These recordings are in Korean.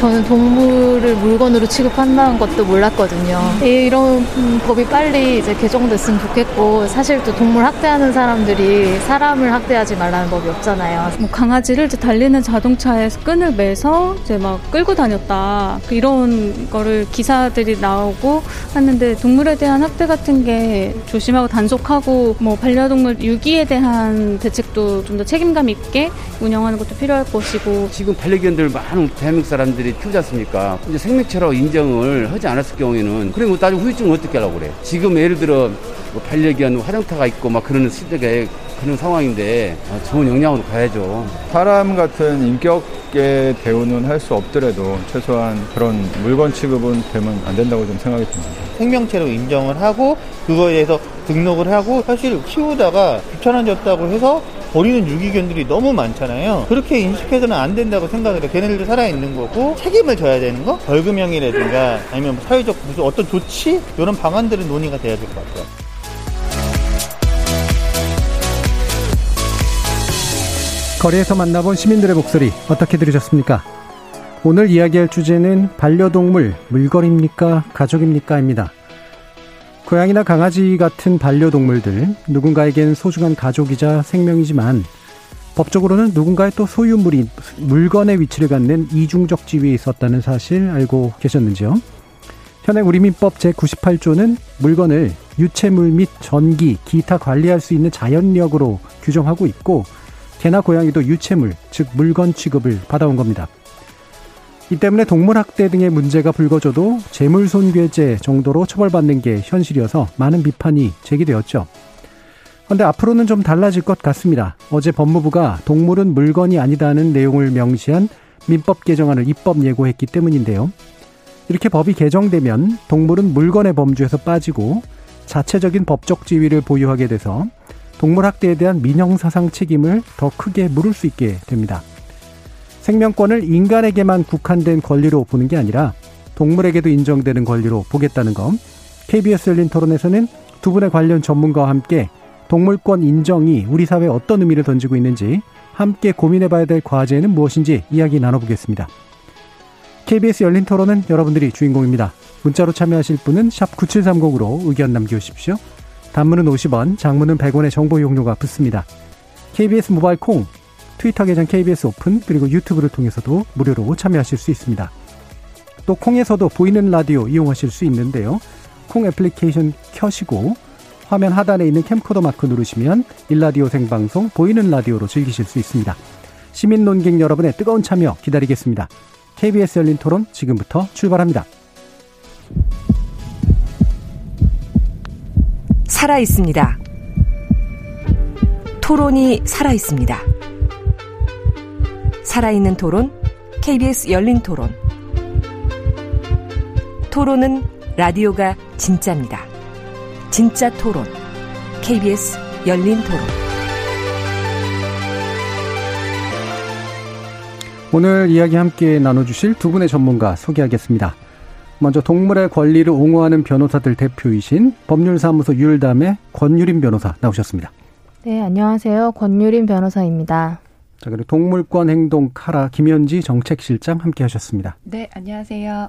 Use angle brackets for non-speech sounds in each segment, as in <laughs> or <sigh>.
저는 동물을 물건으로 취급한다는 것도 몰랐거든요. 이런 법이 빨리 이제 개정됐으면 좋겠고 사실 또 동물 학대하는 사람들이 사람을 학대하지 말라는 법이 없잖아요. 뭐 강아지를 이제 달리는 자동차에서 끈을 매서 이제 막 끌고 다녔다 그 이런 거를 기사들이 나오고 하는데 동물에 대한 학대 같은 게 조심하고 단속하고 뭐 반려동물 유기에 대한 대책도 좀 더 책임감 있게 운영하는 것도 필요할 것이고 지금 반려견들 많은 대한민국 사람들이 사람들이 키우지 않습니까? 이제 생명체로 인정을 하지 않았을 경우에는 그래 뭐 나중에 후유증을 어떻게 하려고 그래? 지금 예를 들어 뭐 반려견 화장터가 있고 막 그러는 시대가 그런 상황인데 아, 좋은 영향으로 가야죠. 사람 같은 인격의 대우는 할 수 없더라도 최소한 그런 물건 취급은 되면 안 된다고 좀 생각이 듭니다. 생명체로 인정을 하고 그거에 대해서 등록을 하고 사실 키우다가 귀찮아졌다고 해서 버리는 유기견들이 너무 많잖아요. 그렇게 인식해서는 안 된다고 생각을 해요. 걔네들도 살아있는 거고 책임을 져야 되는 거? 벌금형이라든가 아니면 뭐 사회적 무슨 어떤 조치? 이런 방안들은 논의가 돼야 될 것 같아요. 거리에서 만나본 시민들의 목소리 어떻게 들으셨습니까? 오늘 이야기할 주제는 반려동물 물건입니까 가족입니까 입니다. 고양이나 강아지 같은 반려동물들 누군가에겐 소중한 가족이자 생명이지만 법적으로는 누군가의 또 소유물이 물건의 위치를 갖는 이중적 지위에 있었다는 사실 알고 계셨는지요? 현행 우리민법 제98조는 물건을 유체물 및 전기, 기타 관리할 수 있는 자연력으로 규정하고 있고 개나 고양이도 유체물, 즉 물건 취급을 받아온 겁니다. 이 때문에 동물학대 등의 문제가 불거져도 재물손괴죄 정도로 처벌받는 게 현실이어서 많은 비판이 제기되었죠. 그런데 앞으로는 좀 달라질 것 같습니다. 어제 법무부가 동물은 물건이 아니다는 내용을 명시한 민법 개정안을 입법 예고했기 때문인데요. 이렇게 법이 개정되면 동물은 물건의 범주에서 빠지고 자체적인 법적 지위를 보유하게 돼서 동물학대에 대한 민형사상 책임을 더 크게 물을 수 있게 됩니다. 생명권을 인간에게만 국한된 권리로 보는 게 아니라 동물에게도 인정되는 권리로 보겠다는 점. KBS 열린 토론에서는 두 분의 관련 전문가와 함께 동물권 인정이 우리 사회에 어떤 의미를 던지고 있는지 함께 고민해봐야 될 과제는 무엇인지 이야기 나눠보겠습니다. KBS 열린 토론은 여러분들이 주인공입니다. 문자로 참여하실 분은 9730으로 의견 남겨주십시오. 단문은 50원, 장문은 100원의 정보 이용료가 붙습니다. KBS 모바일 콩, 트위터 계정 KBS 오픈 그리고 유튜브를 통해서도 무료로 참여하실 수 있습니다. 또 콩에서도 보이는 라디오 이용하실 수 있는데요. 콩 애플리케이션 켜시고 화면 하단에 있는 캠코더 마크 누르시면 1라디오 생방송 보이는 라디오로 즐기실 수 있습니다. 시민 논객 여러분의 뜨거운 참여 기다리겠습니다. KBS 열린 토론 지금부터 출발합니다. 살아 있습니다. 토론이 살아 있습니다. 살아있는 토론, KBS 열린 토론. 토론은 라디오가 진짜입니다. 진짜 토론, KBS 열린 토론. 오늘 이야기 함께 나눠주실 두 분의 전문가 소개하겠습니다. 먼저 동물의 권리를 옹호하는 변호사들 대표이신 법률사무소 유일담의 권유림 변호사 나오셨습니다. 네, 안녕하세요. 권유림 변호사입니다. 자, 그리고 동물권 행동 카라 김현지 정책실장 함께 하셨습니다. 네, 안녕하세요.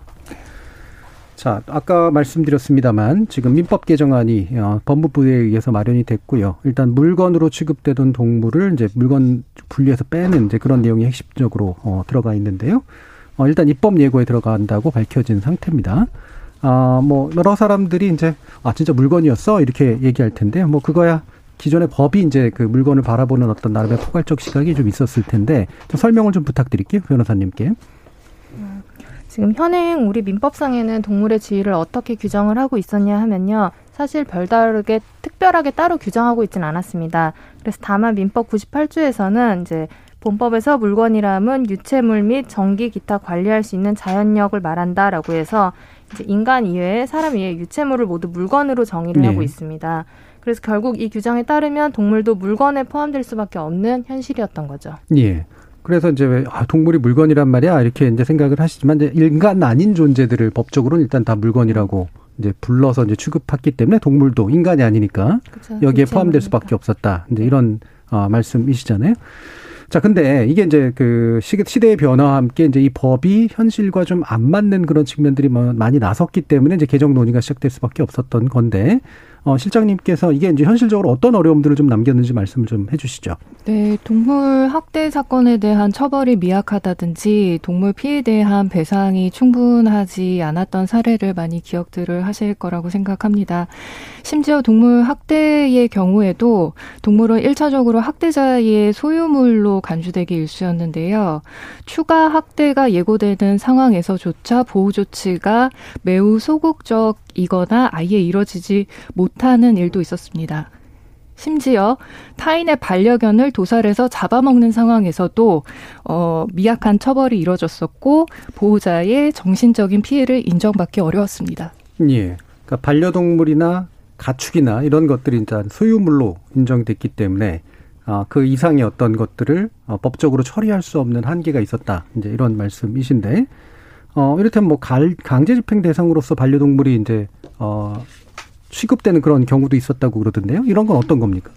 자, 아까 말씀드렸습니다만 지금 민법 개정안이 어, 법무부에 의해서 마련이 됐고요. 일단 물건으로 취급되던 동물을 이제 물건 분리해서 빼는 이제 그런 내용이 핵심적으로 어, 들어가 있는데요. 어, 일단 입법 예고에 들어간다고 밝혀진 상태입니다. 아, 뭐 여러 사람들이 이제 아 진짜 물건이었어 이렇게 얘기할 텐데 뭐 그거야 기존의 법이 이제 그 물건을 바라보는 어떤 나름의 포괄적 시각이 좀 있었을 텐데 좀 설명을 좀 부탁드릴게요 변호사님께. 지금 현행 우리 민법상에는 동물의 지위를 어떻게 규정을 하고 있었냐 하면요. 사실 별다르게 특별하게 따로 규정하고 있지는 않았습니다. 그래서 다만 민법 98조에서는 이제 본법에서 물건이라면 유체물 및 전기 기타 관리할 수 있는 자연력을 말한다라고 해서 이제 인간 이외에 사람 이외에 유체물을 모두 물건으로 정의를 네. 하고 있습니다. 그래서 결국 이 규정에 따르면 동물도 물건에 포함될 수밖에 없는 현실이었던 거죠. 예. 그래서 이제 왜 아, 동물이 물건이란 말이야 이렇게 이제 생각을 하시지만 이제 인간 아닌 존재들을 법적으로는 일단 다 물건이라고 이제 불러서 이제 취급했기 때문에 동물도 인간이 아니니까 그렇죠. 여기에 포함될 수밖에 없었다. 이제 이런 어, 말씀이시잖아요. 자, 근데 이게 이제 그 시대의 변화와 함께 이제 이 법이 현실과 좀 안 맞는 그런 측면들이 뭐 많이 나섰기 때문에 이제 개정 논의가 시작될 수밖에 없었던 건데 어, 실장님께서 이게 이제 현실적으로 어떤 어려움들을 좀 남겼는지 말씀 좀 해주시죠. 네, 동물 학대 사건에 대한 처벌이 미약하다든지 동물 피해에 대한 배상이 충분하지 않았던 사례를 많이 기억들을 하실 거라고 생각합니다. 심지어 동물 학대의 경우에도 동물은 일차적으로 학대자의 소유물로 간주되기 일쑤였는데요. 추가 학대가 예고되는 상황에서조차 보호 조치가 매우 소극적 이거나 아예 이뤄지지 못하는 일도 있었습니다. 심지어 타인의 반려견을 도살해서 잡아먹는 상황에서도 어, 미약한 처벌이 이뤄졌었고 보호자의 정신적인 피해를 인정받기 어려웠습니다. 예. 그러니까 반려동물이나 가축이나 이런 것들이 일단 소유물로 인정됐기 때문에 아, 그 이상의 어떤 것들을 어, 법적으로 처리할 수 없는 한계가 있었다. 이제 이런 말씀이신데, 어, 이를테면 뭐 강제 집행 대상으로서 반려동물이 이제, 어, 취급되는 그런 경우도 있었다고 그러던데요. 이런 건 어떤 겁니까?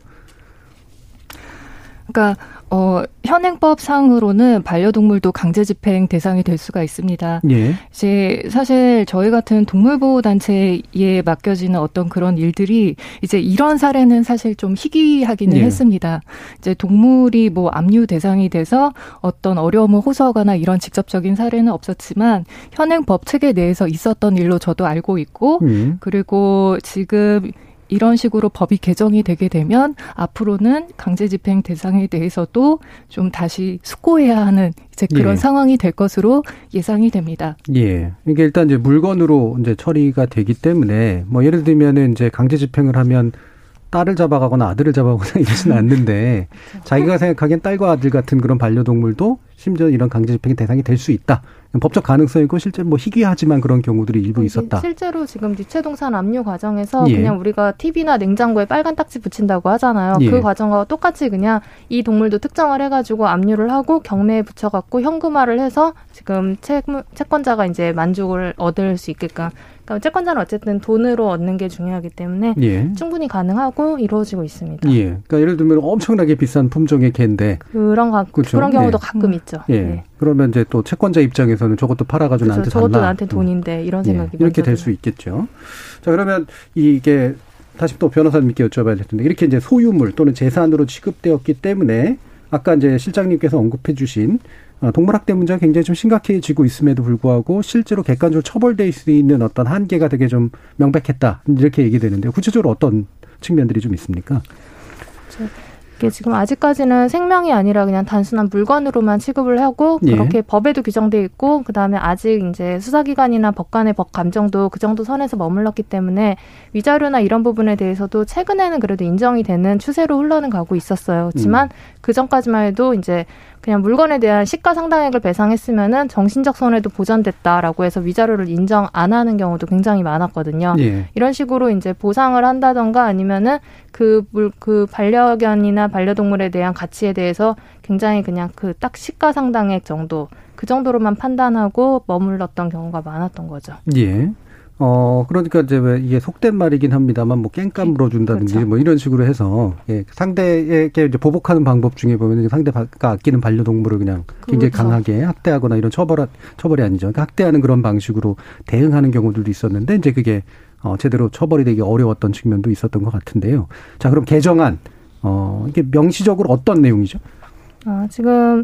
그러니까 어, 현행법상으로는 반려동물도 강제 집행 대상이 될 수가 있습니다. 예. 이제 사실 저희 같은 동물보호 단체에 맡겨지는 어떤 그런 일들이 이제 이런 사례는 사실 좀 희귀하기는 예. 했습니다. 이제 동물이 뭐 압류 대상이 돼서 어떤 어려움을 호소하거나 이런 직접적인 사례는 없었지만 현행법 체계 내에서 있었던 일로 저도 알고 있고 음. 그리고 지금 이런 식으로 법이 개정이 되게 되면 앞으로는 강제 집행 대상에 대해서도 좀 다시 숙고해야 하는 이제 그런 예. 상황이 될 것으로 예상이 됩니다. 예. 이게 일단 이제 물건으로 이제 처리가 되기 때문에 뭐 예를 들면은 이제 강제 집행을 하면 딸을 잡아가거나 아들을 잡아가거나 <laughs> 이러지는 않는데 그렇죠. 자기가 생각하기엔 딸과 아들 같은 그런 반려동물도 심지어 이런 강제 집행의 대상이 될 수 있다. 법적 가능성이고 실제 뭐 희귀하지만 그런 경우들이 일부 있었다. 실제로 지금 유체동산 압류 과정에서 예. 그냥 우리가 TV나 냉장고에 빨간 딱지 붙인다고 하잖아요. 예. 그 과정과 똑같이 그냥 이 동물도 특정을 해가지고 압류를 하고 경매에 붙여갖고 현금화를 해서 지금 채, 채권자가 이제 만족을 얻을 수 있게끔 그러니까 채권자는 어쨌든 돈으로 얻는 게 중요하기 때문에 예. 충분히 가능하고 이루어지고 있습니다. 예. 그러니까 예를 들면 엄청나게 비싼 품종의 개인데 그런 가, 그렇죠? 그런 경우도 예. 가끔 있죠. 예. 네. 그러면 이제 또 채권자 입장에서는 저것도 팔아가지고 그렇죠. 나한테 저것도 달라. 나한테 돈인데 이런 예. 생각이 이렇게 될 수 있겠죠. 자 그러면 이게 다시 또 변호사님께 여쭤봐야 될 텐데 이렇게 이제 소유물 또는 재산으로 취급되었기 때문에 아까 이제 실장님께서 언급해 주신 어, 동물학대 문제가 굉장히 좀 심각해지고 있음에도 불구하고 실제로 객관적으로 처벌될 수 있는 어떤 한계가 되게 좀 명백했다 이렇게 얘기되는데 구체적으로 어떤 측면들이 좀 있습니까? 이게 지금 아직까지는 생명이 아니라 그냥 단순한 물건으로만 취급을 하고 예. 그렇게 예. 법에도 규정돼 있고 그다음에 아직 이제 수사기관이나 법관의 법 감정도 그 정도 선에서 머물렀기 때문에 위자료나 이런 부분에 대해서도 최근에는 그래도 인정이 되는 추세로 흘러는 가고 있었어요. 그렇지만 음. 그 전까지만 해도 이제 그냥 물건에 대한 시가 상당액을 배상했으면은 정신적 손해도 보전됐다라고 해서 위자료를 인정 안 하는 경우도 굉장히 많았거든요. 예. 이런 식으로 이제 보상을 한다던가 아니면은 그 물, 그 반려견이나 반려동물에 대한 가치에 대해서 굉장히 그냥 그 딱 시가 상당액 정도 그 정도로만 판단하고 머물렀던 경우가 많았던 거죠. 예. 어, 그러니까 이제 왜 이게 속된 말이긴 합니다만 뭐 깽감 물어준다든지 그렇죠. 뭐 이런 식으로 해서 예, 상대에게 이제 보복하는 방법 중에 보면 상대가 아끼는 반려동물을 그냥 굉장히 그렇죠. 강하게 학대하거나 이런 처벌, 처벌이 아니죠. 그러니까 학대하는 그런 방식으로 대응하는 경우들도 있었는데 이제 그게 어, 제대로 처벌이 되기 어려웠던 측면도 있었던 것 같은데요. 자, 그럼 개정안, 어, 이게 명시적으로 어떤 내용이죠? 아, 지금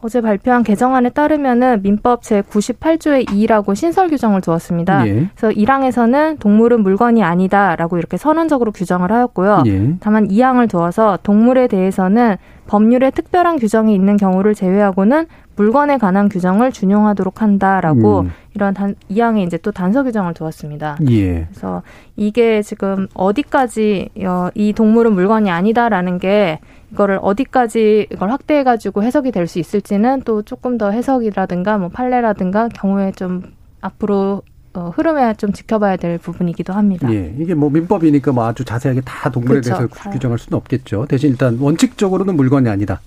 어제 발표한 개정안에 따르면은 민법 제 98조의 2라고 신설 규정을 두었습니다. 예. 그래서 1항에서는 동물은 물건이 아니다라고 이렇게 선언적으로 규정을 하였고요. 예. 다만 2항을 두어서 동물에 대해서는 법률에 특별한 규정이 있는 경우를 제외하고는 물건에 관한 규정을 준용하도록 한다라고 음. 이런 단, 2항에 이제 또 단서 규정을 두었습니다. 예. 그래서 이게 지금 어디까지 어, 이 동물은 물건이 아니다라는 게 이거를 어디까지 이걸 확대해 가지고 해석이 될 수 있을지는 또 조금 더 해석이라든가 뭐 판례라든가 경우에 좀 앞으로 어, 흐름에 좀 지켜봐야 될 부분이기도 합니다. 예, 이게 뭐 민법이니까 뭐 아주 자세하게 다 동물에 그렇죠. 대해서 규정할 수는 없겠죠. 대신 일단 원칙적으로는 물건이 아니다.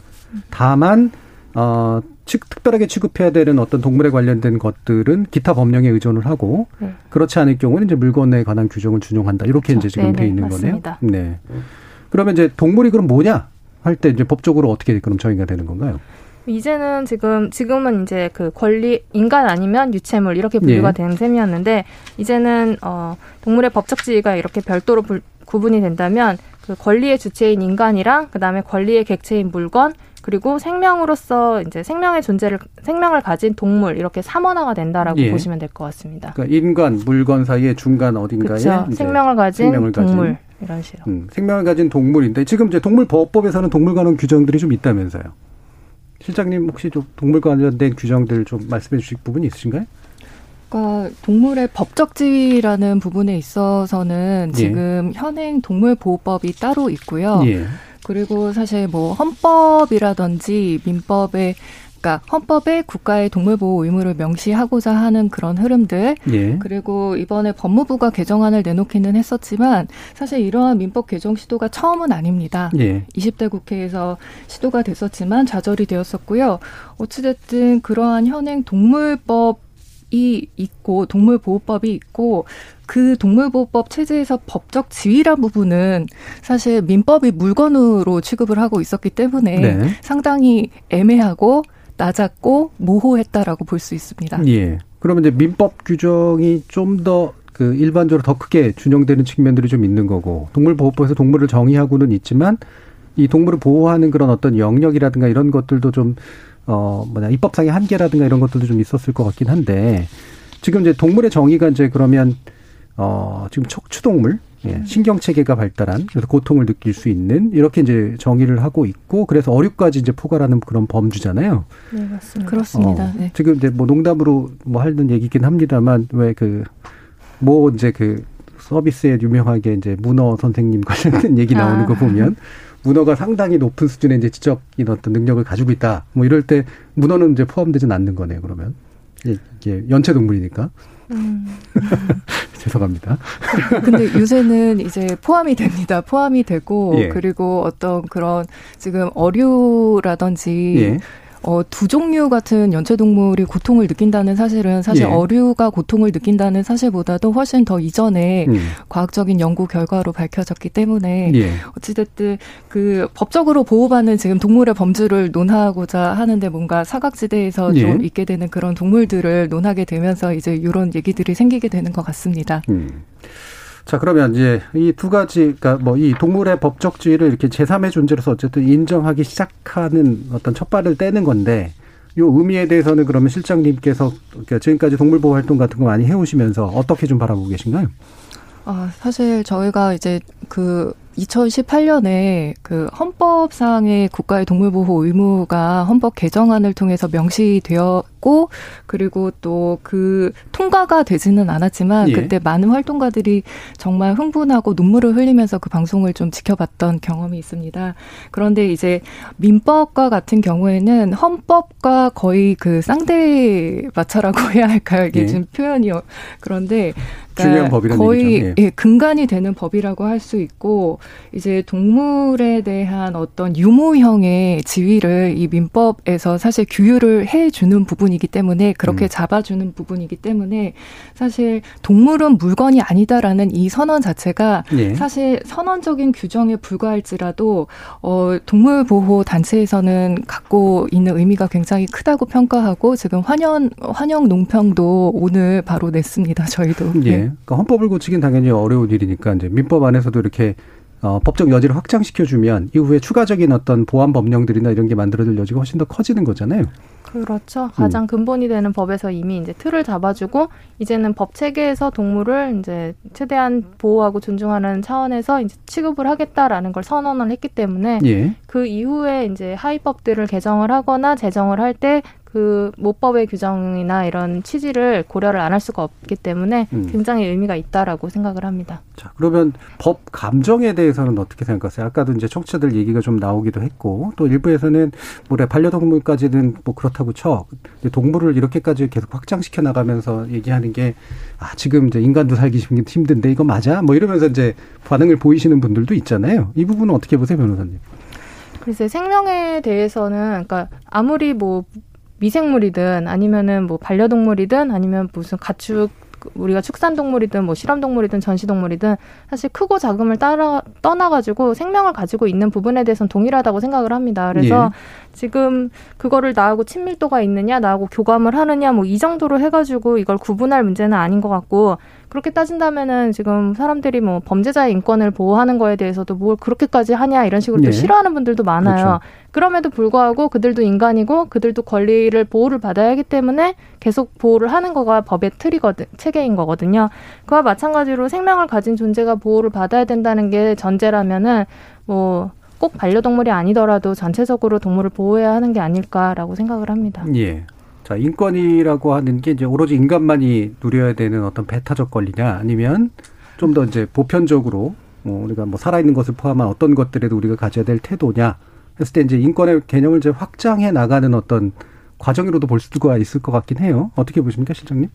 다만 어, 특별하게 취급해야 되는 어떤 동물에 관련된 것들은 기타 법령에 의존을 하고 네. 그렇지 않을 경우는 이제 물건에 관한 규정을 준용한다. 이렇게 그렇죠. 이제 지금 네네, 돼 있는 맞습니다. 거네요. 네. 그러면 이제 동물이 그럼 뭐냐 할 때 이제 법적으로 어떻게 그럼 정의가 되는 건가요? 이제는 지금 지금은 이제 그 권리 인간 아니면 유체물 이렇게 분류가 예. 되는 셈이었는데 이제는 어 동물의 법적 지위가 이렇게 별도로 불, 구분이 된다면 그 권리의 주체인 인간이랑 그다음에 권리의 객체인 물건 그리고 생명으로서 이제 생명의 존재를 생명을 가진 동물 이렇게 삼원화가 된다라고 예. 보시면 될 것 같습니다. 그러니까 인간 물건 사이에 중간 어딘가에 생명을 가진 생명을 동물 가진, 이런 식으로. 음, 생명을 가진 동물인데 지금 이제 동물보호법에서는 동물 관련 규정들이 좀 있다면서요. 실장님 혹시 좀 동물 관련된 규정들 좀 말씀해 주실 부분이 있으신가요? 그러니까 동물의 법적 지위라는 부분에 있어서는 예. 지금 현행 동물보호법이 따로 있고요. 예. 그리고 사실 뭐 헌법이라든지 민법에 그러니까 헌법에 국가의 동물 보호 의무를 명시하고자 하는 그런 흐름들 예. 그리고 이번에 법무부가 개정안을 내놓기는 했었지만 사실 이러한 민법 개정 시도가 처음은 아닙니다. 예. 20대 국회에서 시도가 됐었지만 좌절이 되었었고요. 어찌됐든 그러한 현행 동물법 이 있고 동물보호법이 있고 그 동물보호법 체제에서 법적 지위란 부분은 사실 민법이 물건으로 취급을 하고 있었기 때문에 네. 상당히 애매하고 낮았고 모호했다라고 볼 수 있습니다. 예. 그러면 이제 민법 규정이 좀더 그 일반적으로 더 크게 준용되는 측면들이 좀 있는 거고 동물보호법에서 동물을 정의하고는 있지만 이 동물을 보호하는 그런 어떤 영역이라든가 이런 것들도 좀 어, 뭐냐, 입법상의 한계라든가 이런 것들도 좀 있었을 것 같긴 한데, 지금 이제 동물의 정의가 이제 그러면, 어, 지금 척추동물, 예, 음. 신경 체계가 발달한, 그래서 고통을 느낄 수 있는, 이렇게 이제 정의를 하고 있고, 그래서 어류까지 이제 포괄하는 그런 범주잖아요. 네, 맞습니다. 그렇습니다. 어, 네. 지금 이제 뭐 농담으로 뭐 하는 얘기긴 합니다만, 왜 그, 뭐 이제 그 서비스에 유명하게 이제 문어 선생님 관련된 얘기 나오는 아. 거 보면, 문어가 상당히 높은 수준의 이제 지적인 어떤 능력을 가지고 있다. 뭐 이럴 때 문어는 이제 포함되지는 않는 거네요. 그러면 이게 연체 동물이니까. 음. <laughs> 죄송합니다. 근데 요새는 이제 포함이 됩니다. 포함이 되고 예. 그리고 어떤 그런 지금 어류라든지 예. 어, 두 종류 같은 연체동물이 고통을 느낀다는 사실은 사실 예. 어류가 고통을 느낀다는 사실보다도 훨씬 더 이전에 음. 과학적인 연구 결과로 밝혀졌기 때문에 예. 어찌됐든 그 법적으로 보호받는 지금 동물의 범주를 논하고자 하는데 뭔가 사각지대에서 예. 좀 있게 되는 그런 동물들을 논하게 되면서 이제 이런 얘기들이 생기게 되는 것 같습니다. 음. 자, 그러면 이제 이 두 가지, 그러니까 뭐 이 동물의 법적 지위를 이렇게 제3의 존재로서 어쨌든 인정하기 시작하는 어떤 첫 발을 떼는 건데, 요 의미에 대해서는 그러면 실장님께서 지금까지 동물보호 활동 같은 거 많이 해오시면서 어떻게 좀 바라보고 계신가요? 아, 사실 저희가 이제 그 2018년에 그 헌법상의 국가의 동물보호 의무가 헌법 개정안을 통해서 명시되었고 그리고 또 그 통과가 되지는 않았지만 예. 그때 많은 활동가들이 정말 흥분하고 눈물을 흘리면서 그 방송을 좀 지켜봤던 경험이 있습니다. 그런데 이제 민법과 같은 경우에는 헌법과 거의 그 쌍대 마차라고 해야 할까요? 이게 예. 지금 표현이요. 그런데 그러니까 거의 예. 예, 근간이 되는 법이라고 할 수 있고 이제 동물에 대한 어떤 유무형의 지위를 이 민법에서 사실 규율을 해주는 부분이기 때문에 그렇게 음. 잡아주는 부분이기 때문에 사실 동물은 물건이 아니다라는 이 선언 자체가 예. 사실 선언적인 규정에 불과할지라도 어, 동물 보호 단체에서는 갖고 있는 의미가 굉장히 크다고 평가하고 지금 환영 환영 농평도 오늘 바로 냈습니다. 저희도. 예. 네. 그러니까 헌법을 고치긴 당연히 어려운 일이니까 이제 민법 안에서도 이렇게 어, 법적 여지를 확장시켜주면 이후에 추가적인 어떤 보완 법령들이나 이런 게 만들어질 여지가 훨씬 더 커지는 거잖아요. 그렇죠. 가장 음. 근본이 되는 법에서 이미 이제 틀을 잡아주고 이제는 법 체계에서 동물을 이제 최대한 보호하고 존중하는 차원에서 이제 취급을 하겠다라는 걸 선언을 했기 때문에 예. 그 이후에 이제 하위법들을 개정을 하거나 제정을 할 때 그 모법의 규정이나 이런 취지를 고려를 안 할 수가 없기 때문에 음. 굉장히 의미가 있다라고 생각을 합니다. 자, 그러면 법 감정에 대해서는 어떻게 생각하세요? 아까도 이제 청취자들 얘기가 좀 나오기도 했고 또 일부에서는 뭐래 반려동물까지는 뭐 그렇다고 쳐. 동물을 이렇게까지 계속 확장시켜 나가면서 얘기하는 게 아, 지금 이제 인간도 살기 힘든데 이거 맞아? 뭐 이러면서 이제 반응을 보이시는 분들도 있잖아요. 이 부분은 어떻게 보세요, 변호사님? 글쎄 생명에 대해서는 그러니까 아무리 뭐 미생물이든 아니면은 뭐 반려동물이든 아니면 무슨 가축 우리가 축산동물이든 뭐 실험동물이든 전시동물이든 사실 크고 작음을 따라 떠나가지고 생명을 가지고 있는 부분에 대해서는 동일하다고 생각을 합니다. 그래서 예. 지금 그거를 나하고 친밀도가 있느냐, 나하고 교감을 하느냐, 뭐 이 정도로 해가지고 이걸 구분할 문제는 아닌 것 같고 그렇게 따진다면은 지금 사람들이 뭐 범죄자의 인권을 보호하는 거에 대해서도 뭘 그렇게까지 하냐 이런 식으로 네. 또 싫어하는 분들도 많아요. 그렇죠. 그럼에도 불구하고 그들도 인간이고 그들도 권리를 보호를 받아야 하기 때문에 계속 보호를 하는 거가 법의 틀이거든 체계인 거거든요. 그와 마찬가지로 생명을 가진 존재가 보호를 받아야 된다는 게 전제라면은 뭐 꼭 반려동물이 아니더라도 전체적으로 동물을 보호해야 하는 게 아닐까라고 생각을 합니다. 예. 자, 인권이라고 하는 게 이제 오로지 인간만이 누려야 되는 어떤 배타적 권리냐 아니면 좀 더 이제 보편적으로 뭐 우리가 뭐 살아있는 것을 포함한 어떤 것들에도 우리가 가져야 될 태도냐 했을 때 이제 인권의 개념을 이제 확장해 나가는 어떤 과정으로도 볼 수가 있을 것 같긴 해요. 어떻게 보십니까, 실장님?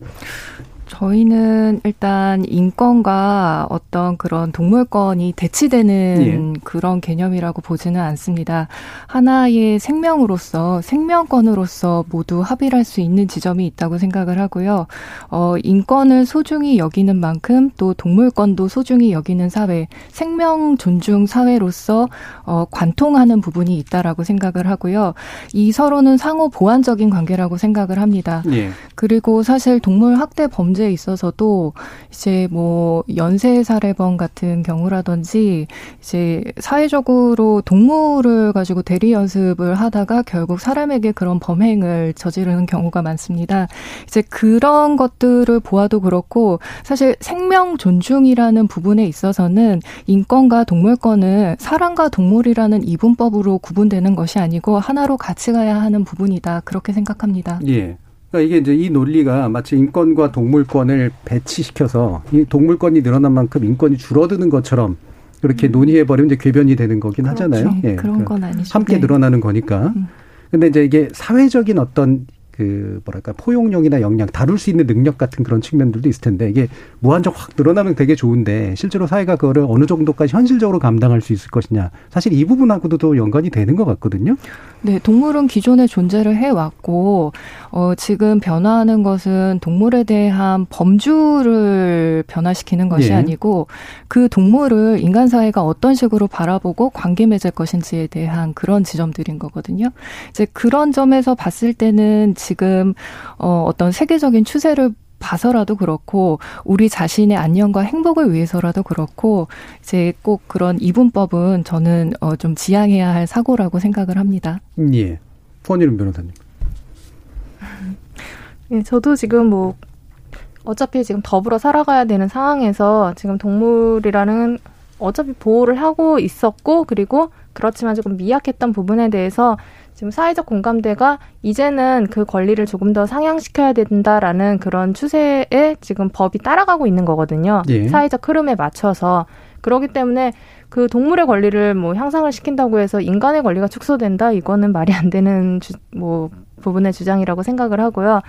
저희는 일단 인권과 어떤 그런 동물권이 대치되는 예. 그런 개념이라고 보지는 않습니다. 하나의 생명으로서 생명권으로서 모두 합의할 수 있는 지점이 있다고 생각을 하고요. 어, 인권을 소중히 여기는 만큼 또 동물권도 소중히 여기는 사회, 생명 존중 사회로서 어, 관통하는 부분이 있다라고 생각을 하고요. 이 서로는 상호 보완적인 관계라고 생각을 합니다. 예. 그리고 사실 동물 학대 범죄 문제에 있어서도 이제 뭐 연쇄 살해범 같은 경우라든지 이제 사회적으로 동물을 가지고 대리 연습을 하다가 결국 사람에게 그런 범행을 저지르는 경우가 많습니다. 이제 그런 것들을 보아도 그렇고 사실 생명 존중이라는 부분에 있어서는 인권과 동물권은 사람과 동물이라는 이분법으로 구분되는 것이 아니고 하나로 같이 가야 하는 부분이다. 그렇게 생각합니다. 예. 그러니까 이게 이제 이 논리가 마치 인권과 동물권을 배치시켜서 이 동물권이 늘어난 만큼 인권이 줄어드는 것처럼 그렇게 음. 논의해 버리면 이제 궤변이 되는 거긴 그렇죠. 하잖아요. 예, 그런 건 아니죠. 함께 네. 늘어나는 거니까. 음. 근데 이제 이게 사회적인 어떤 그 뭐랄까 포용력이나 역량 다룰 수 있는 능력 같은 그런 측면들도 있을 텐데 이게 무한정 확 늘어나면 되게 좋은데 실제로 사회가 그거를 어느 정도까지 현실적으로 감당할 수 있을 것이냐 사실 이 부분하고도 또 연관이 되는 것 같거든요. 네, 동물은 기존에 존재를 해왔고 어, 지금 변화하는 것은 동물에 대한 범주를 변화시키는 것이 예. 아니고 그 동물을 인간 사회가 어떤 식으로 바라보고 관계 맺을 것인지에 대한 그런 지점들인 거거든요. 이제 그런 점에서 봤을 때는 지금 어, 어떤 세계적인 추세를 봐서라도 그렇고 우리 자신의 안녕과 행복을 위해서라도 그렇고 이제 꼭 그런 이분법은 저는 어, 좀 지양해야 할 사고라고 생각을 합니다. 예. 포니름 변호사님. <laughs> 예, 저도 지금 뭐 어차피 지금 더불어 살아가야 되는 상황에서 지금 동물이라는 어차피 보호를 하고 있었고 그리고 그렇지만 조금 미약했던 부분에 대해서 지금 사회적 공감대가 이제는 그 권리를 조금 더 상향시켜야 된다라는 그런 추세에 지금 법이 따라가고 있는 거거든요. 예. 사회적 흐름에 맞춰서 그러기 때문에 그 동물의 권리를 뭐 향상을 시킨다고 해서 인간의 권리가 축소된다 이거는 말이 안 되는 주, 뭐 부분의 주장이라고 생각을 하고요.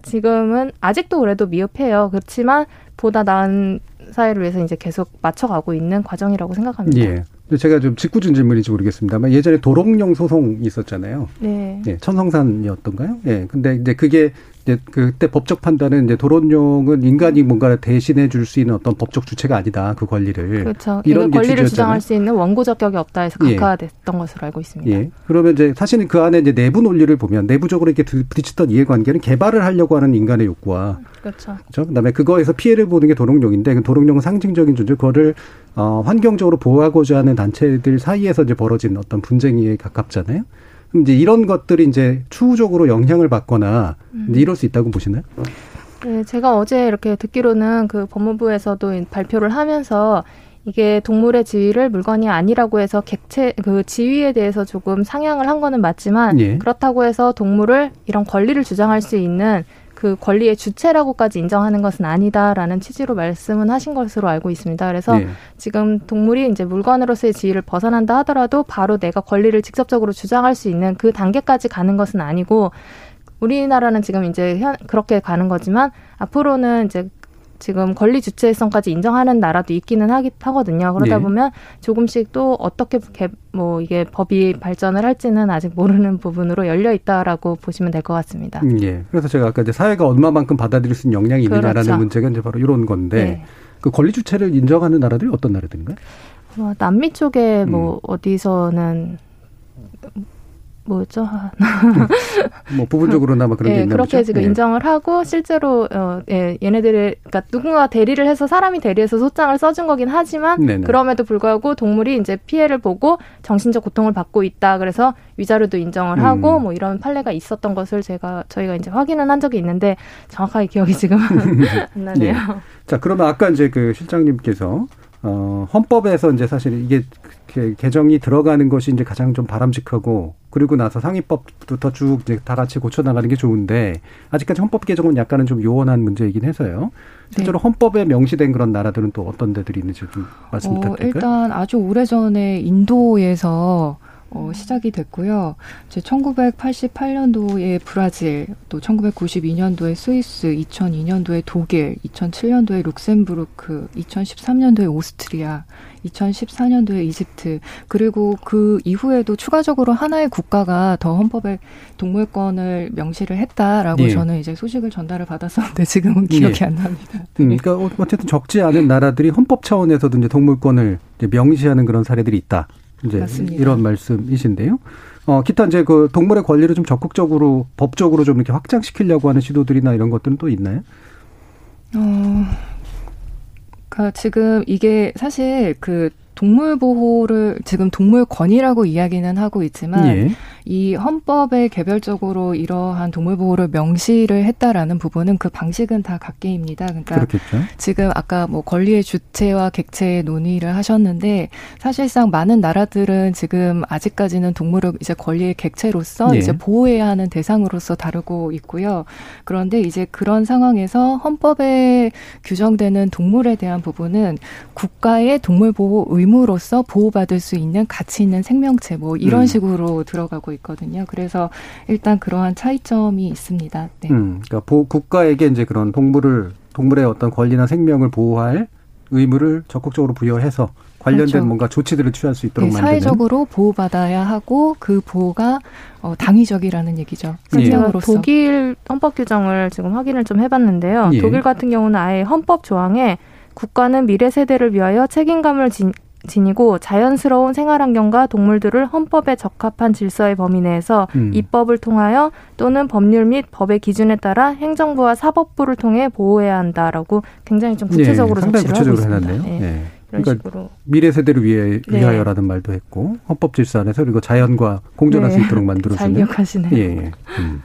지금은 아직도 그래도 미흡해요. 그렇지만 보다 나은 사회를 위해서 이제 계속 맞춰가고 있는 과정이라고 생각합니다. 예. 제가 좀 직구준 질문인지 모르겠습니다만 예전에 도롱뇽 소송이 있었잖아요. 네. 예, 천성산이었던가요? 예. 근데 이제 그게 이제 그때 법적 판단은 이제 도롱뇽은 인간이 뭔가를 대신해 줄 수 있는 어떤 법적 주체가 아니다. 그 권리를. 그렇죠. 이런 권리를 주장할 수 있는 원고 적격이 없다 해서 예. 각하됐던 예. 것으로 알고 있습니다. 예. 그러면 이제 사실은 그 안에 이제 내부 논리를 보면 내부적으로 이렇게 부딪혔던 이해관계는 개발을 하려고 하는 인간의 욕구와 그렇죠. 그렇죠. 그다음에 그거에서 피해를 보는 게 도롱뇽인데 그 도롱뇽은 상징적인 존재 그거를 어 환경적으로 보호하고자 하는 단체들 사이에서 이제 벌어진 어떤 분쟁에 가깝잖아요. 이제 이런 것들이 이제 추후적으로 영향을 받거나 음. 이럴 수 있다고 보시나요? 네, 제가 어제 이렇게 듣기로는 그 법무부에서도 발표를 하면서 이게 동물의 지위를 물건이 아니라고 해서 객체 그 지위에 대해서 조금 상향을 한 거는 맞지만 예. 그렇다고 해서 동물을 이런 권리를 주장할 수 있는 그 권리의 주체라고까지 인정하는 것은 아니다라는 취지로 말씀은 하신 것으로 알고 있습니다. 그래서 네. 지금 동물이 이제 물건으로서의 지위를 벗어난다 하더라도 바로 내가 권리를 직접적으로 주장할 수 있는 그 단계까지 가는 것은 아니고 우리나라는 지금 이제 현, 그렇게 가는 거지만 앞으로는 이제 지금 권리 주체성까지 인정하는 나라도 있기는 하기 하거든요. 그러다 네. 보면 조금씩 또 어떻게 개, 뭐 이게 법이 발전을 할지는 아직 모르는 부분으로 열려 있다라고 보시면 될 것 같습니다. 음, 예. 그래서 제가 아까 이제 사회가 얼마만큼 받아들일 수 있는 역량이 있느냐라는 그렇죠. 문제가 이제 바로 이런 건데 네. 그 권리 주체를 인정하는 나라들이 어떤 나라들인가요? 뭐 남미 쪽에 뭐 음. 어디서는 뭐였죠? 뭐 부분적으로나마 그런 예, 게 있나 그렇게 보죠? 지금 예. 인정을 하고 실제로 어, 예, 얘네들의 그러니까 누군가 대리를 해서 사람이 대리해서 소장을 써준 거긴 하지만 네네. 그럼에도 불구하고 동물이 이제 피해를 보고 정신적 고통을 받고 있다. 그래서 위자료도 인정을 음. 하고 뭐 이런 판례가 있었던 것을 제가 저희가 이제 확인은 한 적이 있는데 정확하게 기억이 지금 <laughs> 안 나네요. 예. 자 그러면 아까 이제 그 실장님께서 어, 헌법에서 이제 사실 이게 개정이 들어가는 것이 이제 가장 좀 바람직하고 그리고 나서 상위법부터 쭉 이제 다 같이 고쳐 나가는 게 좋은데 아직까지 헌법 개정은 약간은 좀 요원한 문제이긴 해서요. 실제로 네. 헌법에 명시된 그런 나라들은 또 어떤 데들이 있는지 좀 말씀 어, 부탁드릴까요? 일단 아주 오래전에 인도에서 어, 시작이 됐고요. 이제 1988년도에 브라질, 또 1992년도에 스위스, 2002년도에 독일, 2007년도에 룩셈부르크, 2013년도에 오스트리아, 2014년도에 이집트, 그리고 그 이후에도 추가적으로 하나의 국가가 더 헌법에 동물권을 명시를 했다라고 예. 저는 이제 소식을 전달을 받았었는데 지금은 기억이 예. 안 납니다. 음, 그러니까 어쨌든 적지 않은 나라들이 헌법 차원에서도 이제 동물권을 이제 명시하는 그런 사례들이 있다. 이제 맞습니다. 이런 말씀이신데요. 어, 기타 이제 그 동물의 권리를 좀 적극적으로 법적으로 좀 이렇게 확장시키려고 하는 시도들이나 이런 것들은 또 있나요? 어, 그러니까 지금 이게 사실 그 동물 보호를 지금 동물권이라고 이야기는 하고 있지만 예. 이 헌법에 개별적으로 이러한 동물 보호를 명시를 했다라는 부분은 그 방식은 다 각계입니다. 그러니까 그렇겠죠. 지금 아까 뭐 권리의 주체와 객체의 논의를 하셨는데 사실상 많은 나라들은 지금 아직까지는 동물을 이제 권리의 객체로서 예. 이제 보호해야 하는 대상으로서 다루고 있고요. 그런데 이제 그런 상황에서 헌법에 규정되는 동물에 대한 부분은 국가의 동물 보호 의무 의무로서 보호받을 수 있는 가치 있는 생명체 뭐 이런 음. 식으로 들어가고 있거든요. 그래서 일단 그러한 차이점이 있습니다. 네. 음, 그러니까 보, 국가에게 이제 그런 동물을 동물의 어떤 권리나 생명을 보호할 의무를 적극적으로 부여해서 관련된 그렇죠. 뭔가 조치들을 취할 수 있도록 네, 만드는 사회적으로 보호받아야 하고 그 보호가 어, 당위적이라는 얘기죠. 예. 독일 헌법 규정을 지금 확인을 좀 해봤는데요. 예. 독일 같은 경우는 아예 헌법 조항에 국가는 미래 세대를 위하여 책임감을 진, 지니고 자연스러운 생활 환경과 동물들을 헌법에 적합한 질서의 범위 내에서 음. 입법을 통하여 또는 법률 및 법의 기준에 따라 행정부와 사법부를 통해 보호해야 한다라고 굉장히 좀 구체적으로 네, 조치를 하고 있습니다. 네. 네. 그러니까 식으로. 미래 세대를 위해 네. 위하여라는 말도 했고 헌법 질서 안에서 그리고 자연과 공존할 네. 수 있도록 만들어주는. <laughs> 잘 기억하시네요. 예, 예. 음.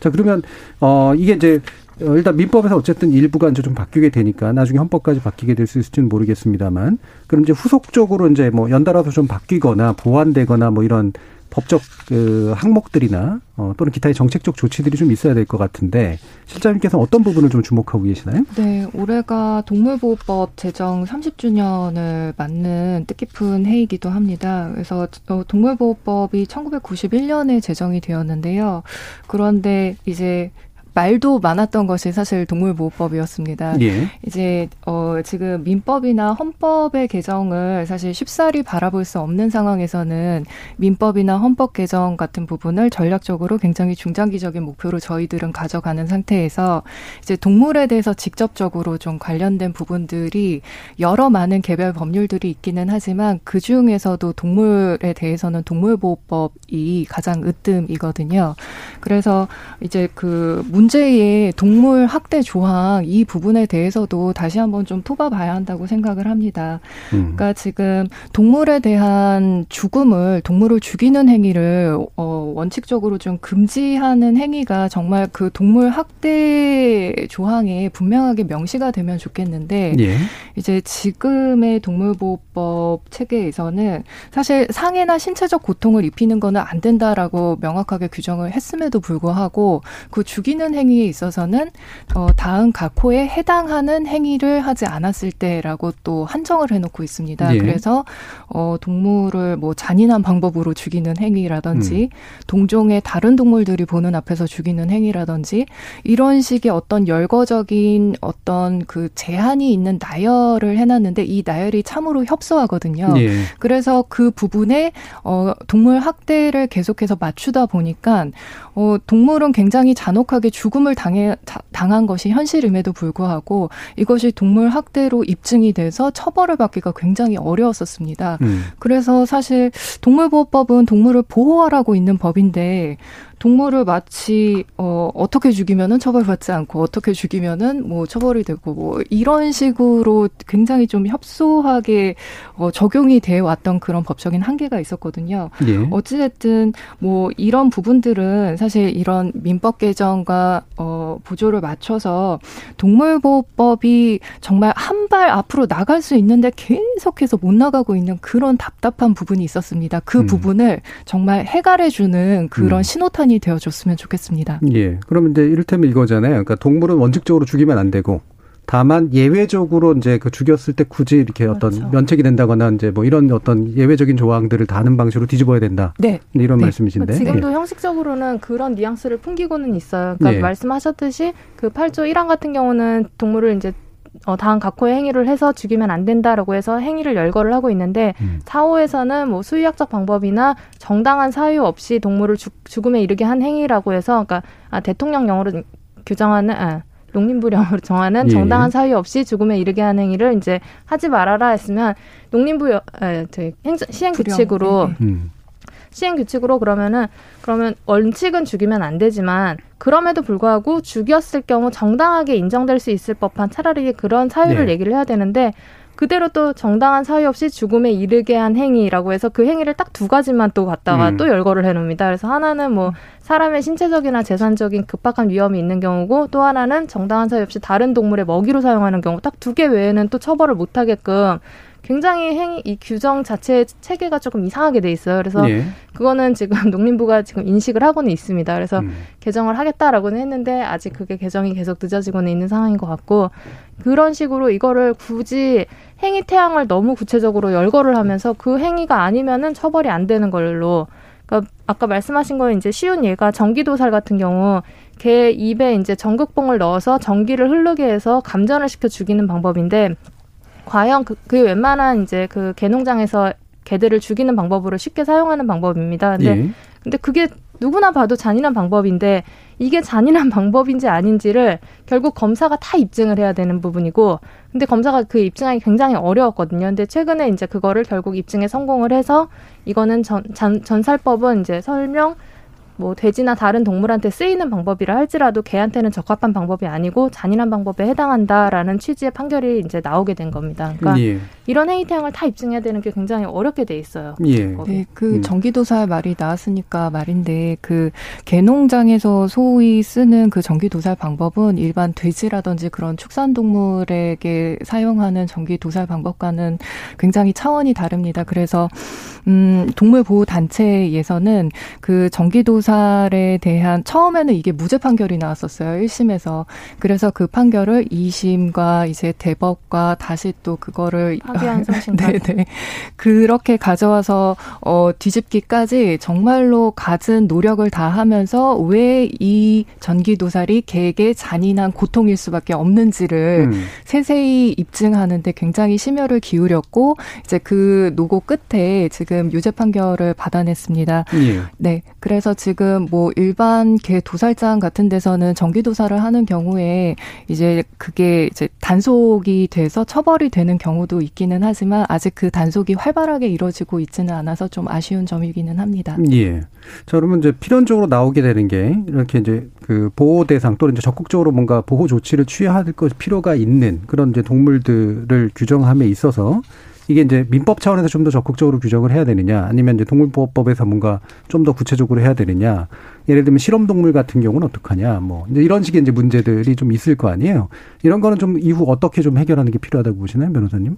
자 그러면 어 이게 이제 어, 일단 민법에서 어쨌든 일부가 이제 좀 바뀌게 되니까 나중에 헌법까지 바뀌게 될 수 있을지는 모르겠습니다만 그럼 이제 후속적으로 이제 뭐 연달아서 좀 바뀌거나 보완되거나 뭐 이런 법적 그 항목들이나 어, 또는 기타의 정책적 조치들이 좀 있어야 될 것 같은데 실장님께서 어떤 부분을 좀 주목하고 계시나요? 네, 올해가 동물보호법 제정 30주년을 맞는 뜻깊은 해이기도 합니다. 그래서 어, 동물보호법이 1991년에 제정이 되었는데요. 그런데 이제 말도 많았던 것이 사실 동물보호법이었습니다. 예. 이제 어 지금 민법이나 헌법의 개정을 사실 쉽사리 바라볼 수 없는 상황에서는 민법이나 헌법 개정 같은 부분을 전략적으로 굉장히 중장기적인 목표로 저희들은 가져가는 상태에서 이제 동물에 대해서 직접적으로 좀 관련된 부분들이 여러 많은 개별 법률들이 있기는 하지만 그 중에서도 동물에 대해서는 동물보호법이 가장 으뜸이거든요. 그래서 이제 그 문, 문제의 동물 학대 조항 이 부분에 대해서도 다시 한번 좀 토봐봐야 한다고 생각을 합니다. 음. 그러니까 지금 동물에 대한 죽음을 동물을 죽이는 행위를 어, 원칙적으로 좀 금지하는 행위가 정말 그 동물 학대 조항에 분명하게 명시가 되면 좋겠는데 예. 이제 지금의 동물보호법 체계에서는 사실 상해나 신체적 고통을 입히는 거는 안 된다라고 명확하게 규정을 했음에도 불구하고 그 죽이는 행위에 있어서는 어, 다음 각호에 해당하는 행위를 하지 않았을 때라고 또 한정을 해놓고 있습니다. 예. 그래서 어, 동물을 뭐 잔인한 방법으로 죽이는 행위라든지 음. 동종의 다른 동물들이 보는 앞에서 죽이는 행위라든지 이런 식의 어떤 열거적인 어떤 그 제한이 있는 나열을 해놨는데 이 나열이 참으로 협소하거든요. 예. 그래서 그 부분에 어, 동물 학대를 계속해서 맞추다 보니까 어, 동물은 굉장히 잔혹하게 죽 음을 당해, 당한 것이 현실임에도 불구하고 이것이 동물 학대로 입증이 돼서 처벌을 받기가 굉장히 어려웠었습니다. 음. 그래서 사실 동물보호법은 동물을 보호하라고 있는 법인데 동물을 마치 어 어떻게 죽이면은 처벌받지 않고 어떻게 죽이면은 뭐 처벌이 되고 뭐 이런 식으로 굉장히 좀 협소하게 어 적용이 돼 왔던 그런 법적인 한계가 있었거든요. 예. 어찌됐든 뭐 이런 부분들은 사실 이런 민법 개정과 어 보조를 맞춰서 동물보호법이 정말 한 발 앞으로 나갈 수 있는데 계속해서 못 나가고 있는 그런 답답한 부분이 있었습니다. 그 음. 부분을 정말 해결해 주는 그런 음. 신호탄 이 실현이 되어줬으면 좋겠습니다. 예. 그러면 이제 이를테면 이거잖아요. 그러니까 동물은 원칙적으로 죽이면 안 되고 다만 예외적으로 이제 그 죽였을 때 굳이 이렇게 어떤 그렇죠. 면책이 된다거나 이제 뭐 이런 어떤 예외적인 조항들을 다는 방식으로 뒤집어야 된다. 네. 이런 네. 말씀이신데. 지금도 예. 형식적으로는 그런 뉘앙스를 풍기고는 있어요. 그러니까 예. 말씀하셨듯이 그 8조 1항 같은 경우는 동물을 이제 어, 다음 각호의 행위를 해서 죽이면 안 된다라고 해서 행위를 열거를 하고 있는데 음. 4호에서는 뭐 수의학적 방법이나 정당한 사유 없이 동물을 죽, 죽음에 이르게 한 행위라고 해서 그러니까 아, 대통령령으로 규정하는 아, 농림부령으로 정하는 예. 정당한 사유 없이 죽음에 이르게 한 행위를 이제 하지 말아라 했으면 농림부 여, 아, 저희 행정, 시행 규칙으로 네. 음. 시행 규칙으로 그러면은 그러면 원칙은 죽이면 안 되지만 그럼에도 불구하고 죽였을 경우 정당하게 인정될 수 있을 법한 차라리 그런 사유를 네. 얘기를 해야 되는데 그대로 또 정당한 사유 없이 죽음에 이르게 한 행위라고 해서 그 행위를 딱 두 가지만 또 갖다가 음. 또 열거를 해놓습니다. 그래서 하나는 뭐 사람의 신체적이나 재산적인 급박한 위험이 있는 경우고 또 하나는 정당한 사유 없이 다른 동물의 먹이로 사용하는 경우 딱 두 개 외에는 또 처벌을 못하게끔 굉장히 행위 이 규정 자체 체계가 조금 이상하게 돼 있어요. 그래서 예. 그거는 지금 <laughs> 농림부가 지금 인식을 하고는 있습니다. 그래서 음. 개정을 하겠다라고는 했는데 아직 그게 개정이 계속 늦어지고는 있는 상황인 것 같고 그런 식으로 이거를 굳이 행위 태양을 너무 구체적으로 열거를 하면서 그 행위가 아니면은 처벌이 안 되는 걸로 그러니까 아까 말씀하신 거에 이제 쉬운 예가 전기도살 같은 경우 개 입에 이제 전극봉을 넣어서 전기를 흐르게 해서 감전을 시켜 죽이는 방법인데 과연 그, 그 웬만한 이제 그 개농장에서 개들을 죽이는 방법으로 쉽게 사용하는 방법입니다. 근데 예. 근데 그게 누구나 봐도 잔인한 방법인데 이게 잔인한 <laughs> 방법인지 아닌지를 결국 검사가 다 입증을 해야 되는 부분이고 근데 검사가 그 입증하기 굉장히 어려웠거든요. 근데 최근에 이제 그거를 결국 입증에 성공을 해서 이거는 전, 전 전살법은 이제 설명 뭐 돼지나 다른 동물한테 쓰이는 방법이라 할지라도 개한테는 적합한 방법이 아니고 잔인한 방법에 해당한다라는 취지의 판결이 이제 나오게 된 겁니다. 그러니까 예. 이런 행위 태양을 다 입증해야 되는 게 굉장히 어렵게 돼 있어요. 예. 네, 그 음. 전기도살 말이 나왔으니까 말인데 그 개농장에서 소위 쓰는 그 전기도살 방법은 일반 돼지라든지 그런 축산 동물에게 사용하는 전기도살 방법과는 굉장히 차원이 다릅니다. 그래서 음 동물 보호 단체에서는 그 전기도 도 살에 대한 처음에는 이게 무죄 판결이 나왔었어요. 1심에서. 그래서 그 판결을 2심과 이제 대법과 다시 또 그거를 <laughs> 네, 네. 그렇게 가져와서 어 뒤집기까지 정말로 갖은 노력을 다 하면서 왜 이 전기 도살이 개에게 잔인한 고통일 수밖에 없는지를 음. 세세히 입증하는데 굉장히 심혈을 기울였고 이제 그 노고 끝에 지금 유죄 판결을 받아냈습니다. 예. 네. 그래서 지금 지금 뭐 일반 개 도살장 같은 데서는 전기 도살을 하는 경우에 이제 그게 이제 단속이 돼서 처벌이 되는 경우도 있기는 하지만 아직 그 단속이 활발하게 이루어지고 있지는 않아서 좀 아쉬운 점이기는 합니다. 예. 자, 그러면 이제 필연적으로 나오게 되는 게 이렇게 이제 그 보호 대상 또는 이제 적극적으로 뭔가 보호 조치를 취해야 할것 필요가 있는 그런 이제 동물들을 규정함에 있어서 이게 이제 민법 차원에서 좀 더 적극적으로 규정을 해야 되느냐 아니면 이제 동물보호법에서 뭔가 좀 더 구체적으로 해야 되느냐 예를 들면 실험동물 같은 경우는 어떡하냐 뭐 이제 이런 식의 이제 문제들이 좀 있을 거 아니에요 이런 거는 좀 이후 어떻게 좀 해결하는 게 필요하다고 보시나요 변호사님?